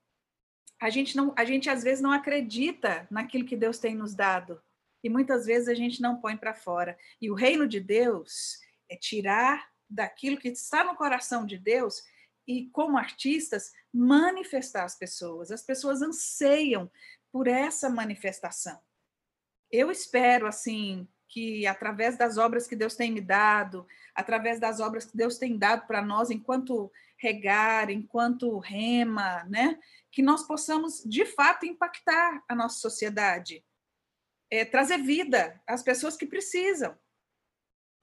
Speaker 3: a gente não a gente às vezes não acredita naquilo que Deus tem nos dado e muitas vezes a gente não põe para fora. E o reino de Deus é tirar daquilo que está no coração de Deus e como artistas manifestar as pessoas. As pessoas anseiam por essa manifestação. Eu espero assim que através das obras que Deus tem me dado, através das obras que Deus tem dado para nós enquanto regar, enquanto rema, né, que nós possamos de fato impactar a nossa sociedade, é, trazer vida às pessoas que precisam.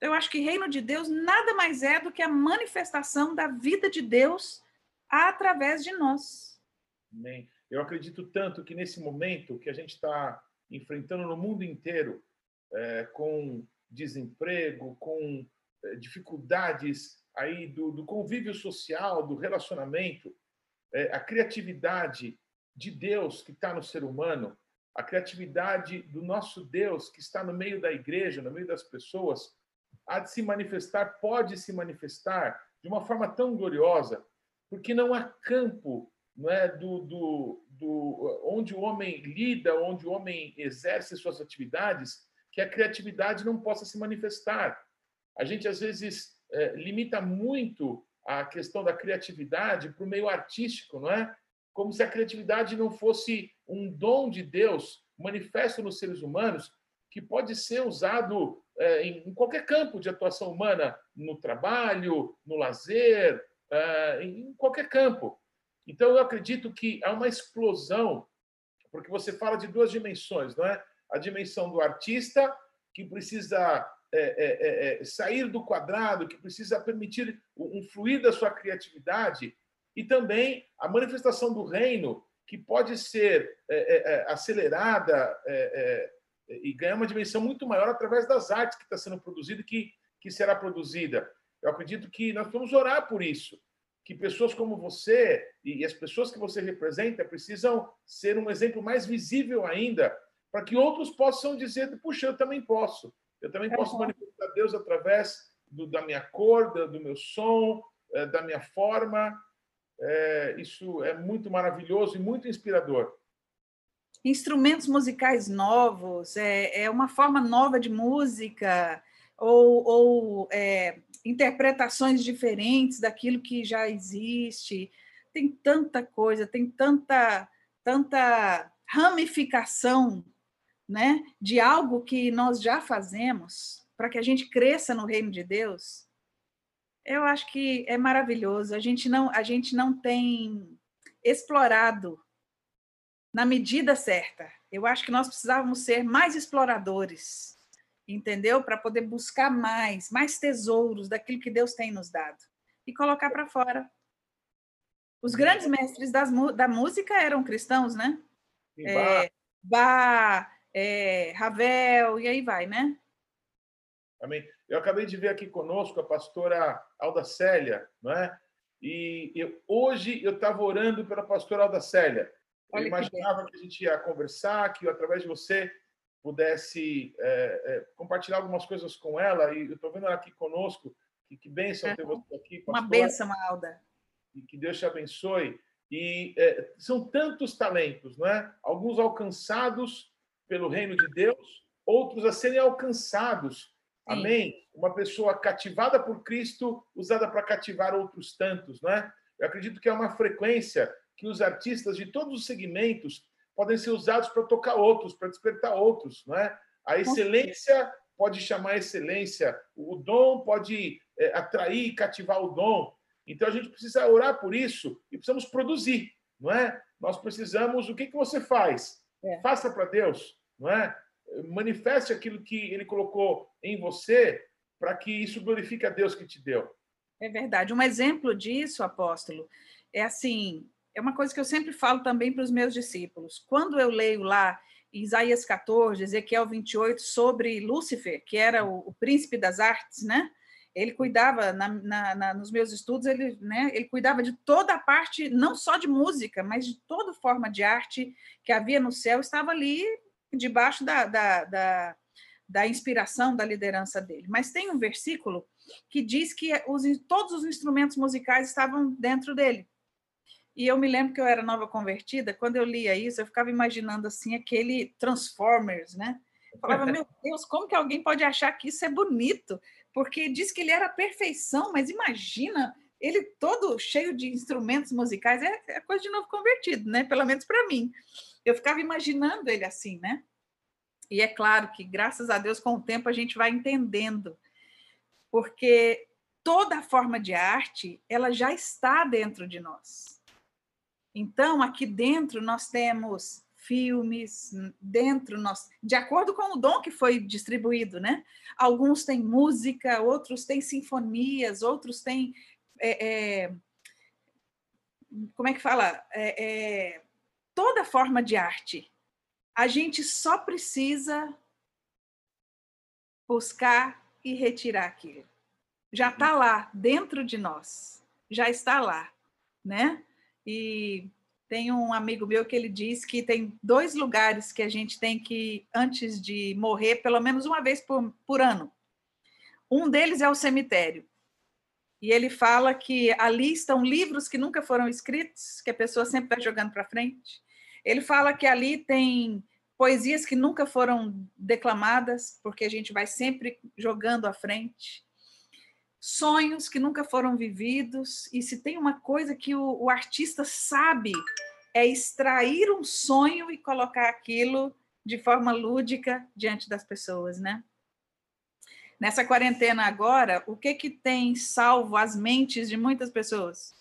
Speaker 3: Eu acho que reino de Deus nada mais é do que a manifestação da vida de Deus através de nós.
Speaker 1: Amém. Eu acredito tanto que nesse momento que a gente está enfrentando no mundo inteiro, é, com desemprego, com é, dificuldades aí do, do, convívio social, do relacionamento, é, a criatividade de Deus que está no ser humano, a criatividade do nosso Deus que está no meio da igreja, no meio das pessoas, há de se manifestar, pode se manifestar de uma forma tão gloriosa, porque não há campo não é, do, do, do, onde o homem lida, onde o homem exerce suas atividades, que a criatividade não possa se manifestar. A gente, às vezes, é, limita muito a questão da criatividade para o meio artístico, não é? Como se a criatividade não fosse um dom de Deus manifesto nos seres humanos, que pode ser usado é, em qualquer campo de atuação humana, no trabalho, no lazer, é, em qualquer campo. Então, eu acredito que há uma explosão, porque você fala de duas dimensões, não é? a dimensão do artista, que precisa é, é, é, é, sair do quadrado, que precisa permitir um fluir da sua criatividade, e também a manifestação do reino, que pode ser é, é, acelerada e ganhar uma dimensão muito maior através das artes que está sendo produzida e que, que será produzida. Eu acredito que nós vamos orar por isso, que pessoas como você e as pessoas que você representa precisam ser um exemplo mais visível ainda para que outros possam dizer, puxa, eu também posso. Eu também posso manifestar Deus através do, da minha cor, do meu som, eh, da minha forma. É, isso é muito maravilhoso e muito inspirador.
Speaker 3: instrumentos musicais novos, é, é uma forma nova de música, ou, ou é, interpretações diferentes daquilo que já existe. Tem tanta coisa, tem tanta, tanta ramificação né, de algo que nós já fazemos para que a gente cresça no reino de Deus. Eu acho que é maravilhoso. A gente não, a gente não tem explorado na medida certa. Eu acho que nós precisávamos ser mais exploradores, entendeu? Para poder buscar mais, mais tesouros daquilo que Deus tem nos dado e colocar para fora. Os grandes mestres das, da música eram cristãos, né? É, Bach, é, Ravel, e aí vai, né?
Speaker 1: Amém. Eu acabei de ver aqui conosco a pastora Alda Célia, não é? E eu, hoje eu estava orando pela pastora Alda Célia. Eu imaginava que, que, a gente ia conversar, que eu, através de você pudesse é, é, compartilhar algumas coisas com ela. E eu estou vendo ela aqui conosco. Que, que bênção é. ter você aqui,
Speaker 3: pastora. Uma bênção, Alda.
Speaker 1: E que Deus te abençoe. E é, são tantos talentos, não é? Alguns alcançados pelo reino de Deus, outros a serem alcançados. Sim. Amém? Uma pessoa cativada por Cristo, usada para cativar outros tantos, não é? Eu acredito que é uma frequência que os artistas de todos os segmentos podem ser usados para tocar outros, para despertar outros, não é? A excelência pode chamar excelência, o dom pode é, atrair e cativar o dom. Então a gente precisa orar por isso e precisamos produzir, não é? Nós precisamos, o que, que você faz? É. Faça para Deus, não é? Manifeste aquilo que Ele colocou em você para que isso glorifique a Deus que te deu.
Speaker 3: É verdade. Um exemplo disso, apóstolo, é assim: é uma coisa que eu sempre falo também para os meus discípulos. Quando eu leio lá Isaías 14, Ezequiel 28, sobre Lúcifer, que era o, o príncipe das artes, né? Ele cuidava, na, na, na, nos meus estudos, ele, né, ele cuidava de toda a parte, não só de música, mas de toda forma de arte que havia no céu, estava ali debaixo da, da, da, da inspiração, da liderança dele. Mas tem um versículo que diz que os, todos os instrumentos musicais estavam dentro dele. E eu me lembro que eu era nova convertida, quando eu lia isso, eu ficava imaginando assim aquele Transformers, né? Eu falava, meu Deus, como que alguém pode achar que isso é bonito? Porque diz que ele era perfeição, mas imagina ele todo cheio de instrumentos musicais, é, é coisa de novo convertido, né? Pelo menos para mim. Eu ficava imaginando ele assim, né? E é claro que, graças a Deus, com o tempo a gente vai entendendo, porque toda forma de arte, ela já está dentro de nós. Então, aqui dentro nós temos filmes, dentro nós, de acordo com o dom que foi distribuído, né? Alguns têm música, outros têm sinfonias, outros têm é, é, como é que fala? É, é, toda forma de arte. A gente só precisa buscar e retirar aquilo. Já está lá, dentro de nós. Já está lá, né? E tem um amigo meu que ele diz que tem dois lugares que a gente tem que, antes de morrer, pelo menos uma vez por, por ano. Um deles é o cemitério. E ele fala que ali estão livros que nunca foram escritos, que a pessoa sempre vai jogando para frente. Ele fala que ali tem poesias que nunca foram declamadas, porque a gente vai sempre jogando à frente sonhos que nunca foram vividos, e se tem uma coisa que o, o artista sabe é extrair um sonho e colocar aquilo de forma lúdica diante das pessoas, né? Nessa quarentena agora, o que que tem salvo as mentes de muitas pessoas?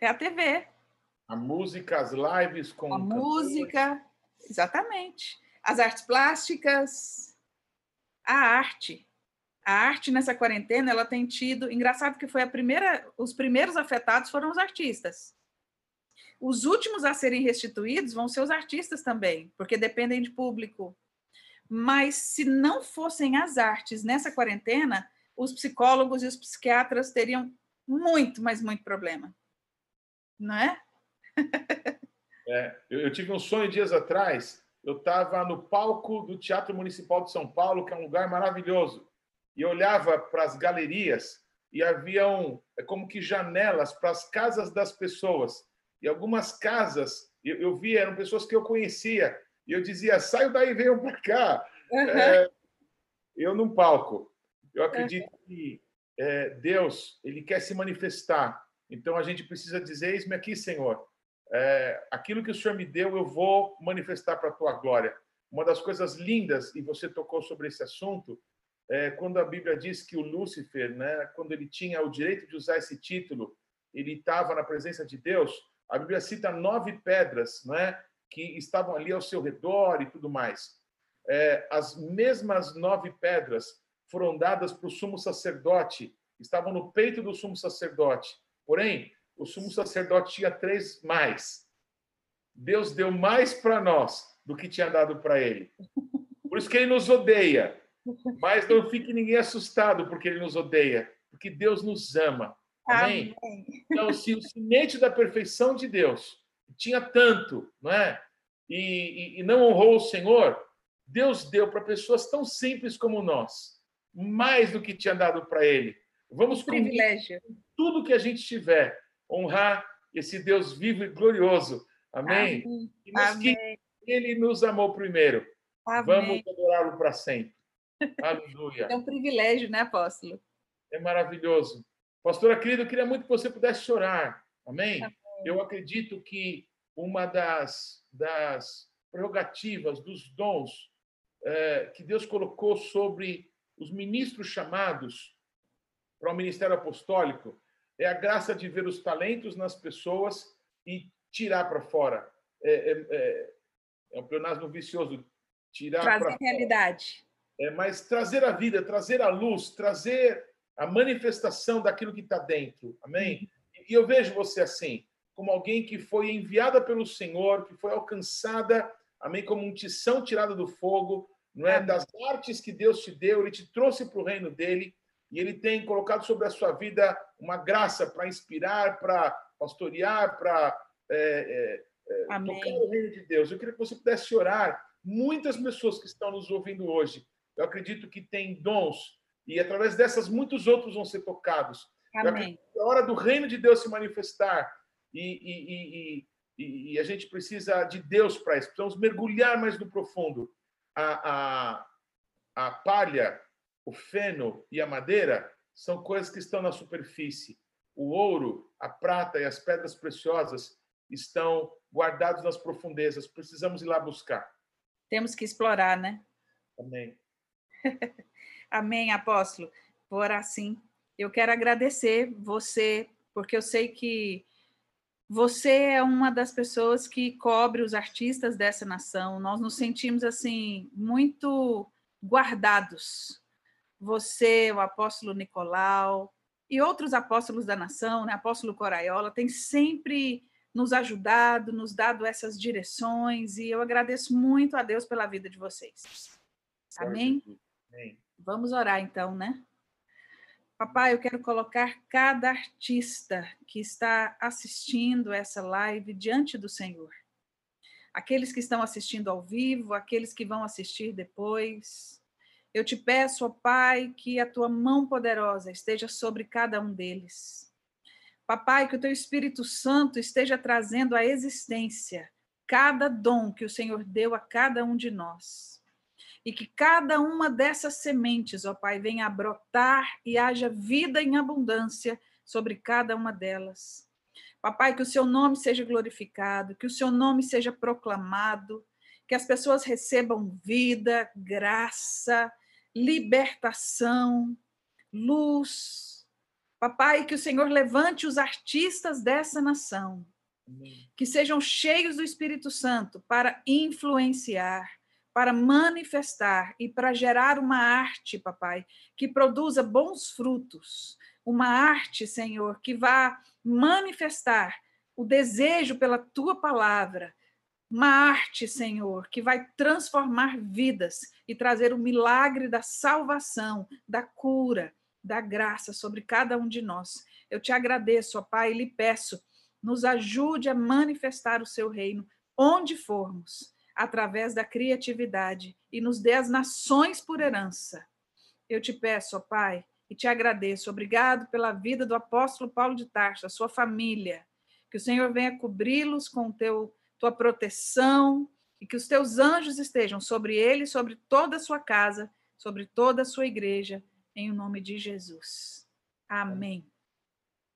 Speaker 3: É a TV.
Speaker 1: A música, as lives com
Speaker 3: a música, exatamente. As artes plásticas, a arte a arte nessa quarentena ela tem tido engraçado que foi a primeira os primeiros afetados foram os artistas os últimos a serem restituídos vão ser os artistas também porque dependem de público mas se não fossem as artes nessa quarentena os psicólogos e os psiquiatras teriam muito mas muito problema. Não é,
Speaker 1: é eu, eu tive um sonho dias atrás. Eu estava no palco do Teatro Municipal de São Paulo que é um lugar maravilhoso. E olhava para as galerias e haviam é como que janelas para as casas das pessoas. E algumas casas eu, eu vi, eram pessoas que eu conhecia, e eu dizia, saio daí, venham para cá. Uhum. É, eu num palco. Eu acredito uhum. que é, Deus, ele quer se manifestar. Então a gente precisa dizer, eis-me aqui, Senhor. É, aquilo que o Senhor me deu, eu vou manifestar para a tua glória. Uma das coisas lindas, e você tocou sobre esse assunto, é quando a Bíblia diz que o Lúcifer, né, quando ele tinha o direito de usar esse título, ele estava na presença de Deus. A Bíblia cita nove pedras, né, que estavam ali ao seu redor e tudo mais. É, as mesmas nove pedras foram dadas para o sumo sacerdote, estavam no peito do sumo sacerdote. Porém, o sumo sacerdote tinha três mais. Deus deu mais para nós do que tinha dado para ele. Por isso que ele nos odeia. Mas não fique ninguém assustado porque ele nos odeia, porque Deus nos ama. Amém? Amém. Então, se o semente da perfeição de Deus tinha tanto, não é? E, e, e não honrou o Senhor, Deus deu para pessoas tão simples como nós, mais do que tinha dado para ele. Vamos
Speaker 3: privilégio.
Speaker 1: tudo que a gente tiver, honrar esse Deus vivo e glorioso. Amém? Amém. Amém. que ele nos amou primeiro. Amém. Vamos adorá-lo para sempre. Aleluia.
Speaker 3: É um privilégio, né, apóstolo?
Speaker 1: É maravilhoso. Pastora querida, eu queria muito que você pudesse chorar. Amém? Amém. Eu acredito que uma das, das prerrogativas, dos dons é, que Deus colocou sobre os ministros chamados para o ministério apostólico é a graça de ver os talentos nas pessoas e tirar para fora. É, é, é, é um pleonasmo vicioso. Tirar
Speaker 3: trazer a realidade.
Speaker 1: É, mas trazer a vida, trazer a luz, trazer a manifestação daquilo que está dentro. Amém? E eu vejo você assim, como alguém que foi enviada pelo Senhor, que foi alcançada, amém, como um tição tirado do fogo, não é? Das artes que Deus te deu, ele te trouxe para o reino dele e ele tem colocado sobre a sua vida uma graça para inspirar, para pastorear, para é, é, é tocar o reino de Deus. Eu queria que você pudesse orar. Muitas pessoas que estão nos ouvindo hoje, eu acredito que têm dons e através dessas muitos outros vão ser tocados.
Speaker 3: Amém.
Speaker 1: É hora do reino de Deus se manifestar e, e, e, e a gente precisa de Deus para isso. Precisamos mergulhar mais no profundo. A, a, a palha o feno e a madeira são coisas que estão na superfície. O ouro, a prata e as pedras preciosas estão guardados nas profundezas. Precisamos ir lá buscar.
Speaker 3: Temos que explorar, né?
Speaker 1: Amém.
Speaker 3: Amém, apóstolo. Por assim, eu quero agradecer você, porque eu sei que você é uma das pessoas que cobre os artistas dessa nação. Nós nos sentimos assim muito guardados você, o apóstolo Nicolau e outros apóstolos da nação, né? apóstolo Coraiola, tem sempre nos ajudado, nos dado essas direções, e eu agradeço muito a Deus pela vida de vocês. Amém? Amém. Vamos orar então, né? Papai, eu quero colocar cada artista que está assistindo essa live diante do Senhor. Aqueles que estão assistindo ao vivo, aqueles que vão assistir depois, eu te peço, ó Pai, que a tua mão poderosa esteja sobre cada um deles. Papai, que o teu Espírito Santo esteja trazendo à existência cada dom que o Senhor deu a cada um de nós. E que cada uma dessas sementes, ó Pai, venha a brotar e haja vida em abundância sobre cada uma delas. Papai, que o seu nome seja glorificado, que o seu nome seja proclamado, que as pessoas recebam vida, graça, libertação, luz. Papai, que o Senhor levante os artistas dessa nação, que sejam cheios do Espírito Santo para influenciar, para manifestar e para gerar uma arte, papai, que produza bons frutos. Uma arte, Senhor, que vá manifestar o desejo pela tua palavra, uma arte, Senhor, que vai transformar vidas e trazer o milagre da salvação, da cura, da graça sobre cada um de nós. Eu te agradeço, ó Pai, e lhe peço, nos ajude a manifestar o seu reino onde formos, através da criatividade, e nos dê as nações por herança. Eu te peço, ó Pai, e te agradeço. Obrigado pela vida do apóstolo Paulo de Tarso, a sua família. Que o Senhor venha cobri-los com o teu tua proteção e que os teus anjos estejam sobre ele, sobre toda a sua casa, sobre toda a sua igreja, em nome de Jesus. Amém.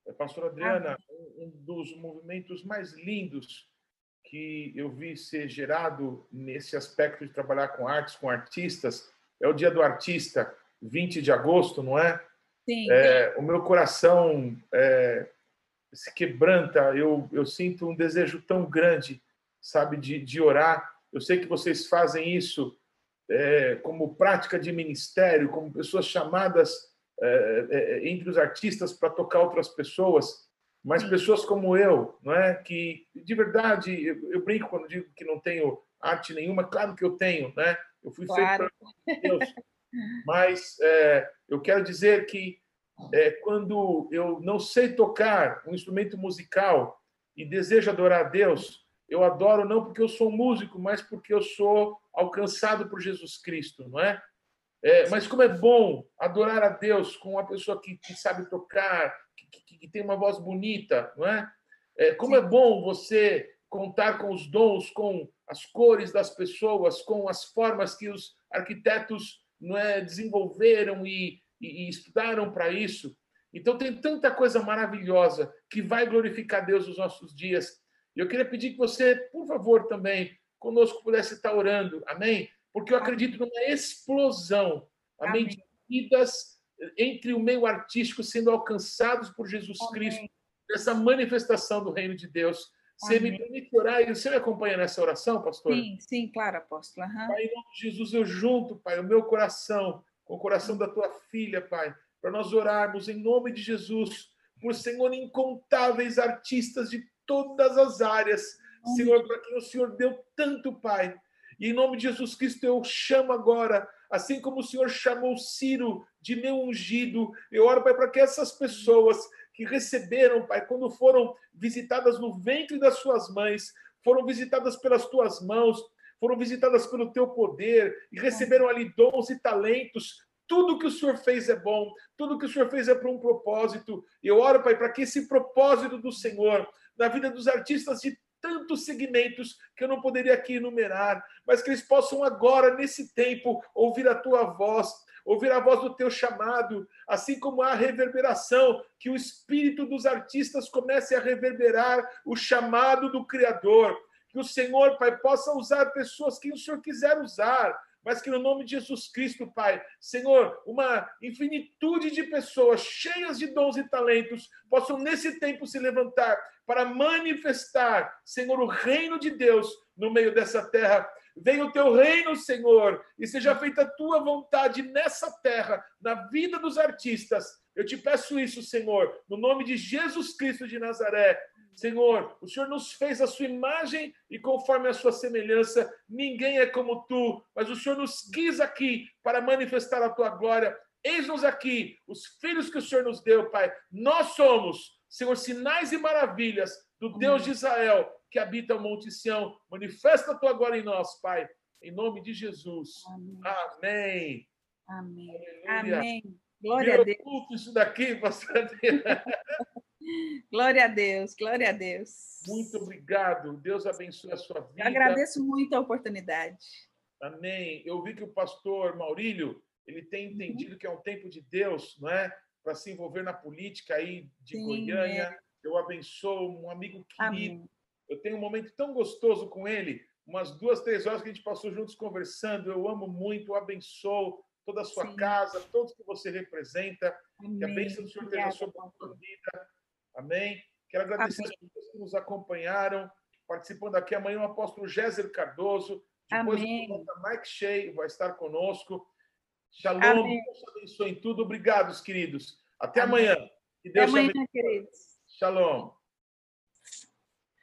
Speaker 1: É, Pastor Adriana, um dos movimentos mais lindos que eu vi ser gerado nesse aspecto de trabalhar com artes, com artistas, é o Dia do Artista, 20 de agosto, não é?
Speaker 3: Sim.
Speaker 1: É, o meu coração é, se quebranta, eu, eu sinto um desejo tão grande, sabe, de, de orar. Eu sei que vocês fazem isso é, como prática de ministério, como pessoas chamadas é, é, entre os artistas para tocar outras pessoas, mas pessoas como eu, não é? Que de verdade eu, eu, brinco quando digo que não tenho arte nenhuma, claro que eu tenho, né? Eu fui claro. feito para Deus, mas é, eu quero dizer que é, quando eu não sei tocar um instrumento musical e desejo adorar a Deus, eu adoro não porque eu sou músico, mas porque eu sou alcançado por Jesus Cristo, não é? É, mas como é bom adorar a Deus com uma pessoa que, que sabe tocar, que, tem uma voz bonita, não é? é como Sim. é bom você contar com os dons, com as cores das pessoas, com as formas que os arquitetos não é, desenvolveram e, e, e estudaram para isso. Então tem tanta coisa maravilhosa que vai glorificar Deus nos nossos dias. E eu queria pedir que você, por favor, também conosco pudesse estar orando, amém? porque eu acredito numa explosão, amém, de vidas entre o meio artístico sendo alcançados por Jesus amém. Cristo, essa manifestação do reino de Deus. Você amém. me permite orar e você me acompanha nessa oração, pastor?
Speaker 3: Sim, sim, claro, apóstolo. Uhum.
Speaker 1: Pai, em nome de Jesus, eu junto, Pai, o meu coração com o coração da tua filha, Pai, para nós orarmos em nome de Jesus por, Senhor, incontáveis artistas de todas as áreas, Senhor, para quem o Senhor deu tanto, Pai, e em nome de Jesus Cristo eu chamo agora, assim como o Senhor chamou Ciro de meu ungido, eu oro, Pai, para que essas pessoas que receberam, Pai, quando foram visitadas no ventre das suas mães, foram visitadas pelas tuas mãos, foram visitadas pelo teu poder e receberam ali dons e talentos. Tudo que o Senhor fez é bom, tudo que o Senhor fez é para um propósito. Eu oro, Pai, para que esse propósito do Senhor na vida dos artistas de tantos segmentos que eu não poderia aqui enumerar, mas que eles possam agora, nesse tempo, ouvir a tua voz, ouvir a voz do teu chamado, assim como a reverberação, que o espírito dos artistas comece a reverberar o chamado do Criador. Que o Senhor, Pai, possa usar pessoas que o Senhor quiser usar, mas que no nome de Jesus Cristo, Pai, Senhor, uma infinitude de pessoas cheias de dons e talentos possam nesse tempo se levantar para manifestar, Senhor, o reino de Deus no meio dessa terra. Venha o teu reino, Senhor, e seja feita a tua vontade nessa terra, na vida dos artistas. Eu te peço isso, Senhor, no nome de Jesus Cristo de Nazaré. Senhor, o Senhor nos fez a sua imagem e conforme a sua semelhança, ninguém é como tu, mas o Senhor nos quis aqui para manifestar a tua glória. Eis-nos aqui, os filhos que o Senhor nos deu, Pai. Nós somos Senhor, sinais e maravilhas do Deus de Israel que habita o Monte Sião. Manifesta a tua glória em nós, Pai, em nome de Jesus. Amém.
Speaker 3: Amém. Amém. Amém. Glória a Deus.
Speaker 1: Culto isso daqui, pastor
Speaker 3: Glória a Deus, glória a Deus.
Speaker 1: Muito obrigado. Deus abençoe a sua vida.
Speaker 3: Eu agradeço muito a oportunidade.
Speaker 1: Amém. Eu vi que o pastor Maurílio, ele tem uhum. entendido uhum. que é um tempo de Deus, não é? para se envolver na política aí de Sim, Goiânia. É. Eu abençoo um amigo querido. Amém. Eu tenho um momento tão gostoso com ele, umas duas, três horas que a gente passou juntos conversando. Eu amo muito, eu abençoo toda a sua Sim. casa, todos que você representa. Amém. Que a bênção do Senhor esteja sobre a sua vida. Amém. Quero agradecer Amém. as pessoas que nos acompanharam, participando aqui. Amanhã o apóstolo Géser Cardoso, depois Amém. o Mike Shea vai estar conosco. Shalom, Amém. Deus abençoe em tudo. Obrigado, queridos. Até Amém. amanhã.
Speaker 3: Que Deus Até amanhã, queridos.
Speaker 1: Shalom.